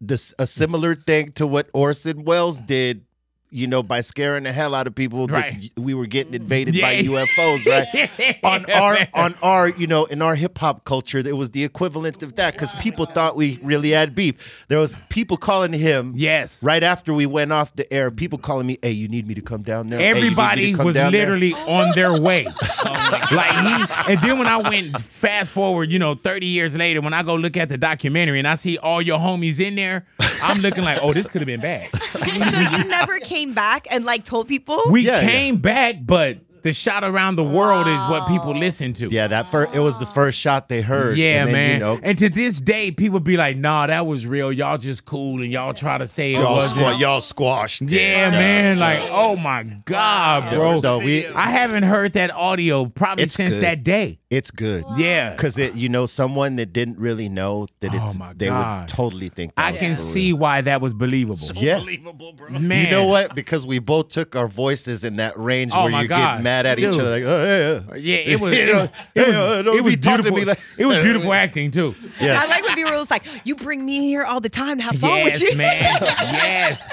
this a similar thing to what Orson Welles did. You know, by scaring the hell out of people, that we were getting invaded by UFOs, right? on our, on our, you know, in our hip hop culture, it was the equivalent of that because people thought we really had beef. There was people calling him, yes, right after we went off the air. People calling me, "Hey, you need me to come down there." Hey, you need me to Everybody come was down there?" literally on their way. Oh like he, and then when I went fast forward, you know, 30 years later, when I go look at the documentary and I see all your homies in there, I'm looking like, oh, this could have been bad. so you never came back and like told people? We came back, but the shot around the world is what people oh. listen to. Yeah, that first it was the first shot they heard. Yeah, and then, man. You know, And to this day, people be like, "Nah, that was real. Y'all just cool, and y'all try to say y'all, wasn't." squa- y'all squashed. it. Yeah, man. Like, oh my God, bro. So we- I haven't heard that audio probably It's since good. that day. It's good. Yeah. Because it, you know, someone that didn't really know that it's, oh they Oh God. would totally think. That I was can for see why that was believable. real. Yeah. Man. You know what? Because we both took our voices in that range Oh, where my you're God. getting mad at each other, like, oh, yeah, Yeah, it was. You It, know, was- it was, hey, uh, it was be beautiful. like- it was beautiful acting too. Yeah. I like when people was like, "You bring me in here all the time to have fun Yes, with you." man. Yes,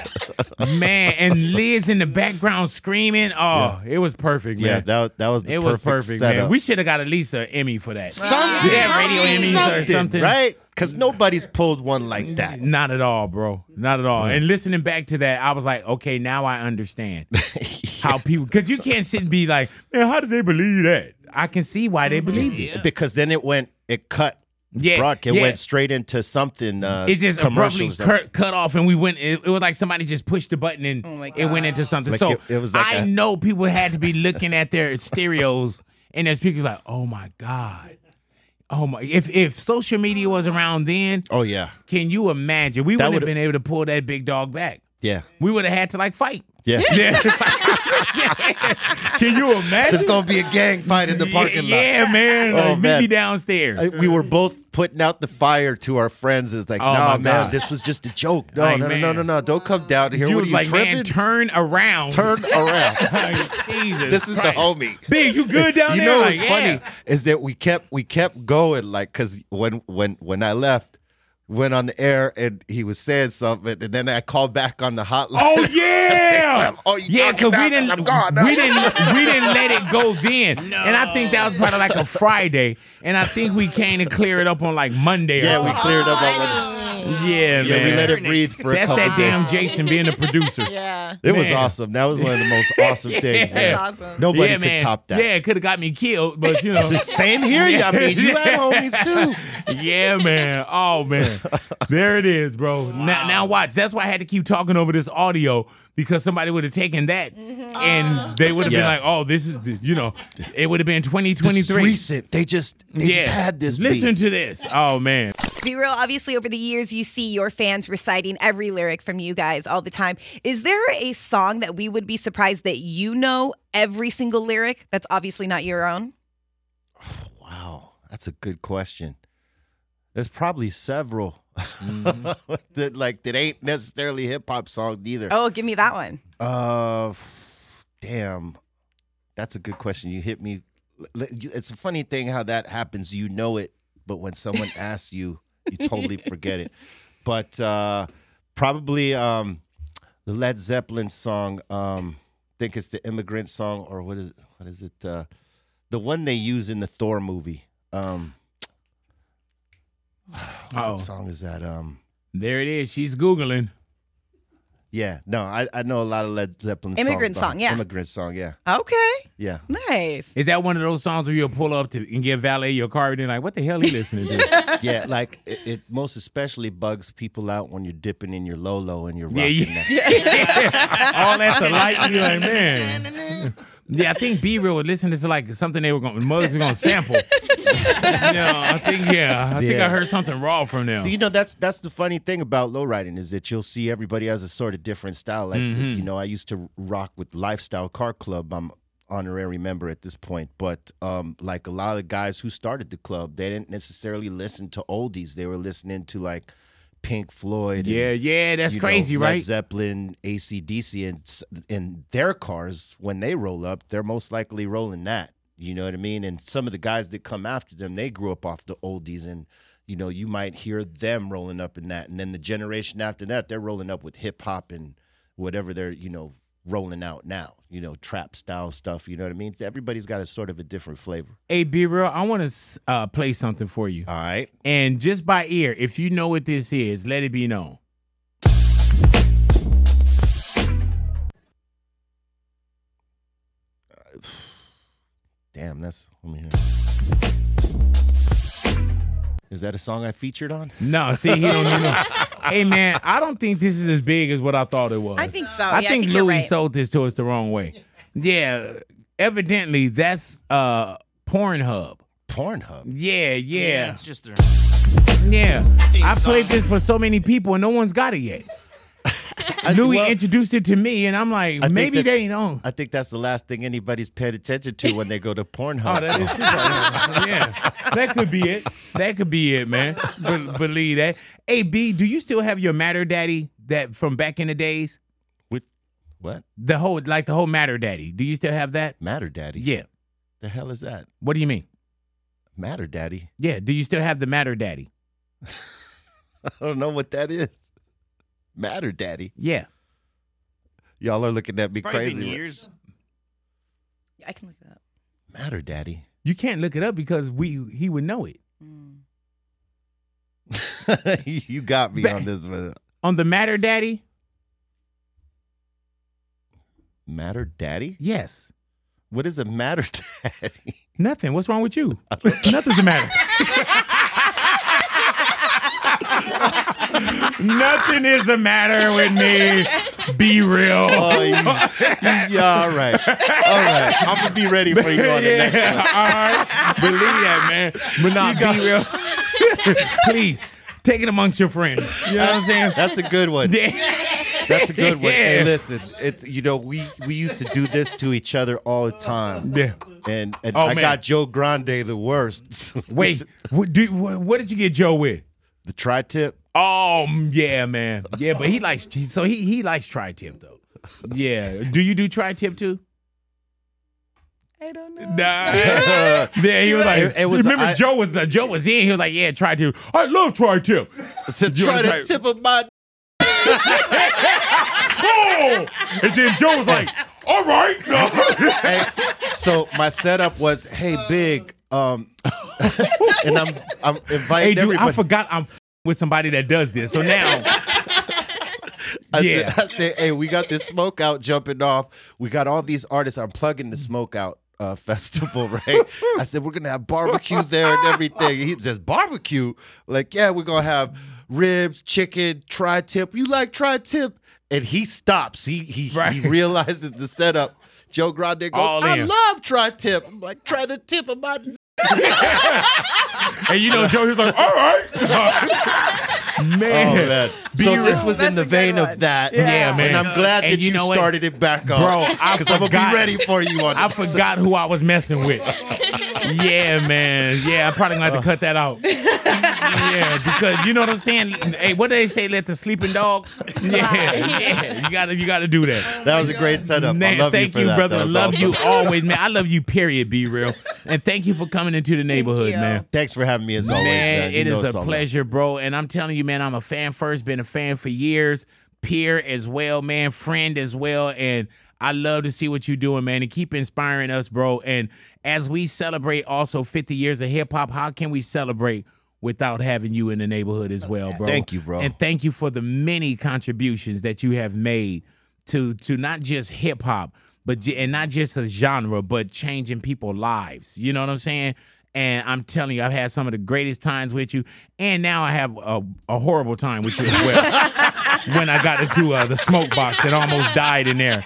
man. And Liz in the background screaming. Oh, it was perfect, man. Yeah, that, that was the it was perfect perfect, setup. man. We should have got at least an Emmy for that. Something. Yeah, radio Emmys or something. right? Because nobody's pulled one like that. Not at all, bro. Not at all. And listening back to that, I was like, okay, now I understand how people because you can't sit and be like, man, how did they believe that? I can see why they believed it. Because then it went, it cut. Yeah, broadcast yeah. went straight into something. Uh, It just abruptly cut, cut off, and we went. It, it was like somebody just pushed the button and it went into something. Like so it- it was like I a- know people had to be looking at their stereos and their speakers like, oh my god, oh my. If if social media was around then, Oh yeah, can you imagine? We That wouldn't have would've- been able to pull that big dog back. yeah, We would have had to like fight. Yeah. Yeah. Can you imagine? There's gonna be a gang fight in the parking lot. Yeah, man. Oh, Like, meet me downstairs. I- we were both putting out the fire to our friends. It's like, Oh, nah, man, God. this was just a joke. No, Like, no, no, no, man. no, no. Don't come down here. you what are you like, tripping? man, turn around. Turn around. Like, Jesus this is Christ. the homie. Big, you good down you there? You know what's yeah. funny is that we kept we kept going like because when when when I left. Went on the air and he was saying something, and then I called back on the hotline. Oh yeah, Oh, yeah, because we didn't, I'm gone now. we didn't, we didn't let it go then, and I think that was probably like a Friday, and I think we came to clear it up on like Monday. or yeah, we something. cleared up on oh, yeah, Yeah, man. we let it breathe for a That's couple that damn days. Jason being a producer. Yeah. It was Man. awesome. That was one of the most awesome things. man. That's awesome. Nobody yeah, could man. top that. Yeah, it could have got me killed, but you know. Same here. I mean, you had homies too. yeah, man. Oh man, there it is, bro. Now, now watch. That's why I had to keep talking over this audio because somebody would have taken that mm-hmm. and uh. they would have Yeah. been like, "Oh, this is," the, you know, it would have been This 2023. recent. They just they yeah, just had this. Listen beef. to this. Oh man. B-Real, obviously, over the years, you see your fans reciting every lyric from you guys all the time. Is there a song that we would be surprised that you know every single lyric that's obviously not your own? Oh, wow, that's a good question. There's probably several that like that ain't necessarily hip hop songs either. Oh, give me that one. Uh, damn, that's a good question. You hit me. It's a funny thing how that happens. You know it, but when someone asks you, you totally forget it. But uh, probably um, the Led Zeppelin song. Um, I think it's the Immigrant song, or what is what is it? Uh, the one they use in the Thor movie. Um, Oh, what song is that? Um, there it is. She's googling. yeah, no, I, I know a lot of Led Zeppelin. Immigrant but- song, yeah. Immigrant song, yeah. Okay. Yeah. Nice. Is that one of those songs where you'll pull up to and get valet your car and they're like, what the hell he listening to? yeah, like it, it most especially bugs people out when you're dipping in your Lolo and you're Yeah, rocking yeah. that. All at the light, you're like, man. Yeah, I think B-Real would listen to like something they were going, Muggs were going to sample. yeah, I think, yeah, I think I heard something raw from them. You know, that's that's the funny thing about lowriding is that you'll see everybody has a sort of different style. Like Mhm. you know, I used to rock with Lifestyle Car Club. I'm honorary member at this point, but um, like a lot of guys who started the club, they didn't necessarily listen to oldies. They were listening to like Pink Floyd. and, Yeah, yeah, that's you know, crazy, Led right? Zeppelin, ACDC, and s- in their cars when they roll up, they're most likely rolling that. You know what I mean? And some of the guys that come after them, they grew up off the oldies, and you know you might hear them rolling up in that. And then the generation after that, they're rolling up with hip hop and whatever they're you know rolling out now. You know, trap style stuff. You know what I mean? Everybody's got a sort of a different flavor. Hey, B-Real, I want to uh, play something for you. All right. And just by ear, if you know what this is, let it be known. Damn, that's let me hear. Is that a song I featured on? No, see, he don't even know. hey, man, I don't think this is as big as what I thought it was. I think so. I Yeah, think you're Louis right. sold this to us the wrong way. Yeah, evidently that's uh Pornhub. Pornhub. Yeah, yeah, it's just their. yeah. theme I played this for so many people and no one's got it yet. Louis well- introduced it to me, and I'm like, I maybe that- they don't. I think that's the last thing anybody's paid attention to when they go to Pornhub. Oh, that is yeah, that could be it. That could be it, man. Be- believe that. Hey, B, do you still have your Matter Daddy that from back in the days? What? What? The whole like the whole Matter Daddy. Do you still have that? Matter Daddy? Yeah. The hell is that? What do you mean? Matter Daddy? Yeah. Do you still have the Matter Daddy? I don't know what that is. Matter Daddy? Yeah. Y'all are looking at me Probably been crazy. years. I can look it up. Matter Daddy? You can't look it up because we he would know it. Mm. you got me Ba- on this one. On the Matter Daddy? Matter Daddy? Yes. What is a Matter Daddy? Nothing. What's wrong with you? Nothing's the matter. Nothing is the matter with me. Be real. Oh, you, yeah, all right. All right. I'm going to be ready for you on the yeah, next one. all right. Believe that, man. But not be real. Please take it amongst your friends. You know what I'm saying? That's a good one. That's a good one. Hey, listen, it's you know we we used to do this to each other all the time. Yeah. And and Oh, I man. got Joe Grande the worst. Wait, what, do, what did you get Joe with? The tri-tip. Oh mm, yeah, man. Yeah, but he likes so he he likes tri-tip though. Yeah. Do you do tri-tip too? I don't know. Nah. yeah, he was like, It- it was- remember I- Joe was the Joe was in. He was like, yeah, tri-tip. I love tri-tip. So try was to like- tip of my. oh! And then Joe was like, all right. Hey, so my setup was, hey, big, um, and I'm I'm inviting hey, dude, everybody. I forgot I'm with somebody that does this. So now, I Yeah. said, I said, hey, we got this smoke out jumping off. We got all these artists. I'm plugging the smoke out uh, festival, right? I said, we're gonna have barbecue there and everything. He says, barbecue? Like, yeah, we're gonna have ribs, chicken, tri tip. You like tri tip? And he stops. He he, Right. he realizes the setup. Joe Grande goes, All I in. love tri tip. I'm like, try the tip of my and you know, Joe, he was like, all right. Oh, man. Oh man! So Be this real. was in the That's a good vein one. of that, Yeah, man. And I'm glad And that you you, know what? started it back up, Bro, I because I'm gonna be ready for you on. This. I this. forgot who I was messing with. Yeah, man. Yeah, I'm probably gonna have to cut that out. yeah, because you know what I'm saying. Hey, what do they say? Let the sleeping dog. Yeah, yeah. You gotta, you gotta do that. That was a great setup. I Man, love thank you for that. brother. That was love you always, man. I love you. Period. B-Real, and thank you for coming into the neighborhood, you. man. Thanks for having me as always, man. You it know is it's a all pleasure, bro. And I'm telling you, man, I'm a fan first, been a fan for years, peer as well, man, friend as well. And I love to see what you're doing, man, and keep inspiring us, bro. And as we celebrate also 50 years of hip hop, how can we celebrate without having you in the neighborhood as well, bro? Thank you, bro. And thank you for the many contributions that you have made to to not just hip hop, but and not just a genre, but changing people's lives. You know what I'm saying? And I'm telling you, I've had some of the greatest times with you, and now I have a, a horrible time with you as well. when I got into uh, the smoke box and almost died in there.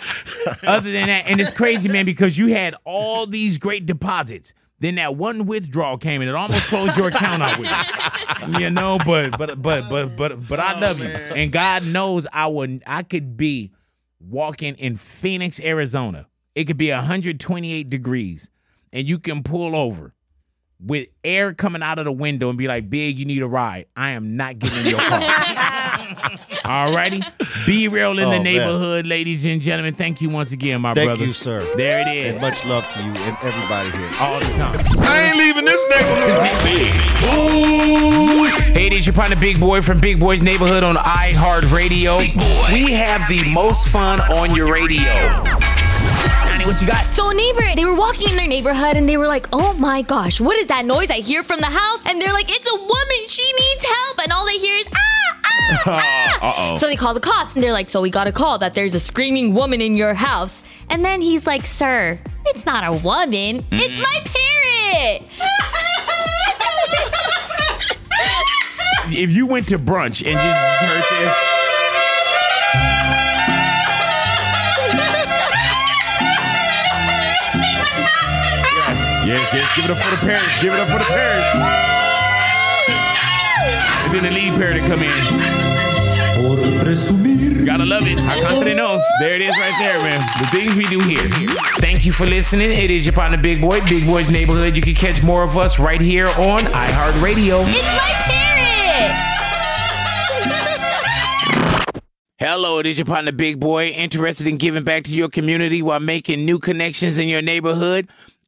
Other than that, and it's crazy, man, because you had all these great deposits. Then that one withdrawal came and it almost closed your account out with you. You know, but but but but but but I love you. And God knows I would I could be walking in Phoenix, Arizona. It could be 128 degrees, and you can pull over with air coming out of the window and be like, "Big, you need a ride." I am not getting in your car. Alrighty, B-Real in Oh, the man. neighborhood, ladies and gentlemen. Thank you once again, my Thank brother. Thank you, sir. There it is. And much love to you and everybody here. All the time. I ain't leaving this neighborhood. Hey, this your partner, Big Boy from Big Boy's Neighborhood on iHeartRadio. We have the most fun on your radio. Honey, what you got? So a neighbor, they were walking in their neighborhood and they were like, "Oh my gosh, what is that noise I hear from the house?" And they're like, "It's a woman. She needs help." And all they hear is, "Ah, ah, ah." So they call the cops and they're like, "So we got a call that there's a screaming woman in your house." And then he's like, "Sir, it's not a woman. It's my parrot." If you went to brunch and you just heard this, yes, yes, give it up for the parents. Give it up for the parents. And then the lead parent to come in. Gotta love it. Acá entre nos. There it is right there, man. The things we do here. Thank you for listening. It is your partner, Big Boy, Big Boy's Neighborhood. You can catch more of us right here on iHeartRadio. It's my parrot. Hello, it is your partner, Big Boy. Interested in giving back to your community while making new connections in your neighborhood?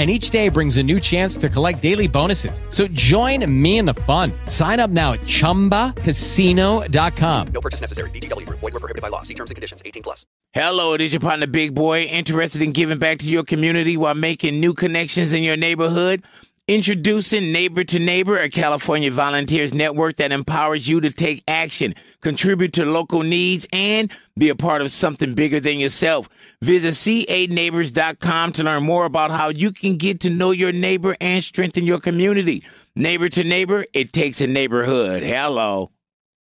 And each day brings a new chance to collect daily bonuses. So join me in the fun. Sign up now at chumbacasino.com. No purchase necessary. VGW Group. Void were prohibited by law. See terms and conditions. 18 plus. Hello, it is your partner, Big Boy. Interested in giving back to your community while making new connections in your neighborhood? Introducing Neighbor to Neighbor, a California volunteers network that empowers you to take action, contribute to local needs, and be a part of something bigger than yourself. Visit c8neighbors.com to learn more about how you can get to know your neighbor and strengthen your community. Neighbor to Neighbor, it takes a neighborhood. Hello.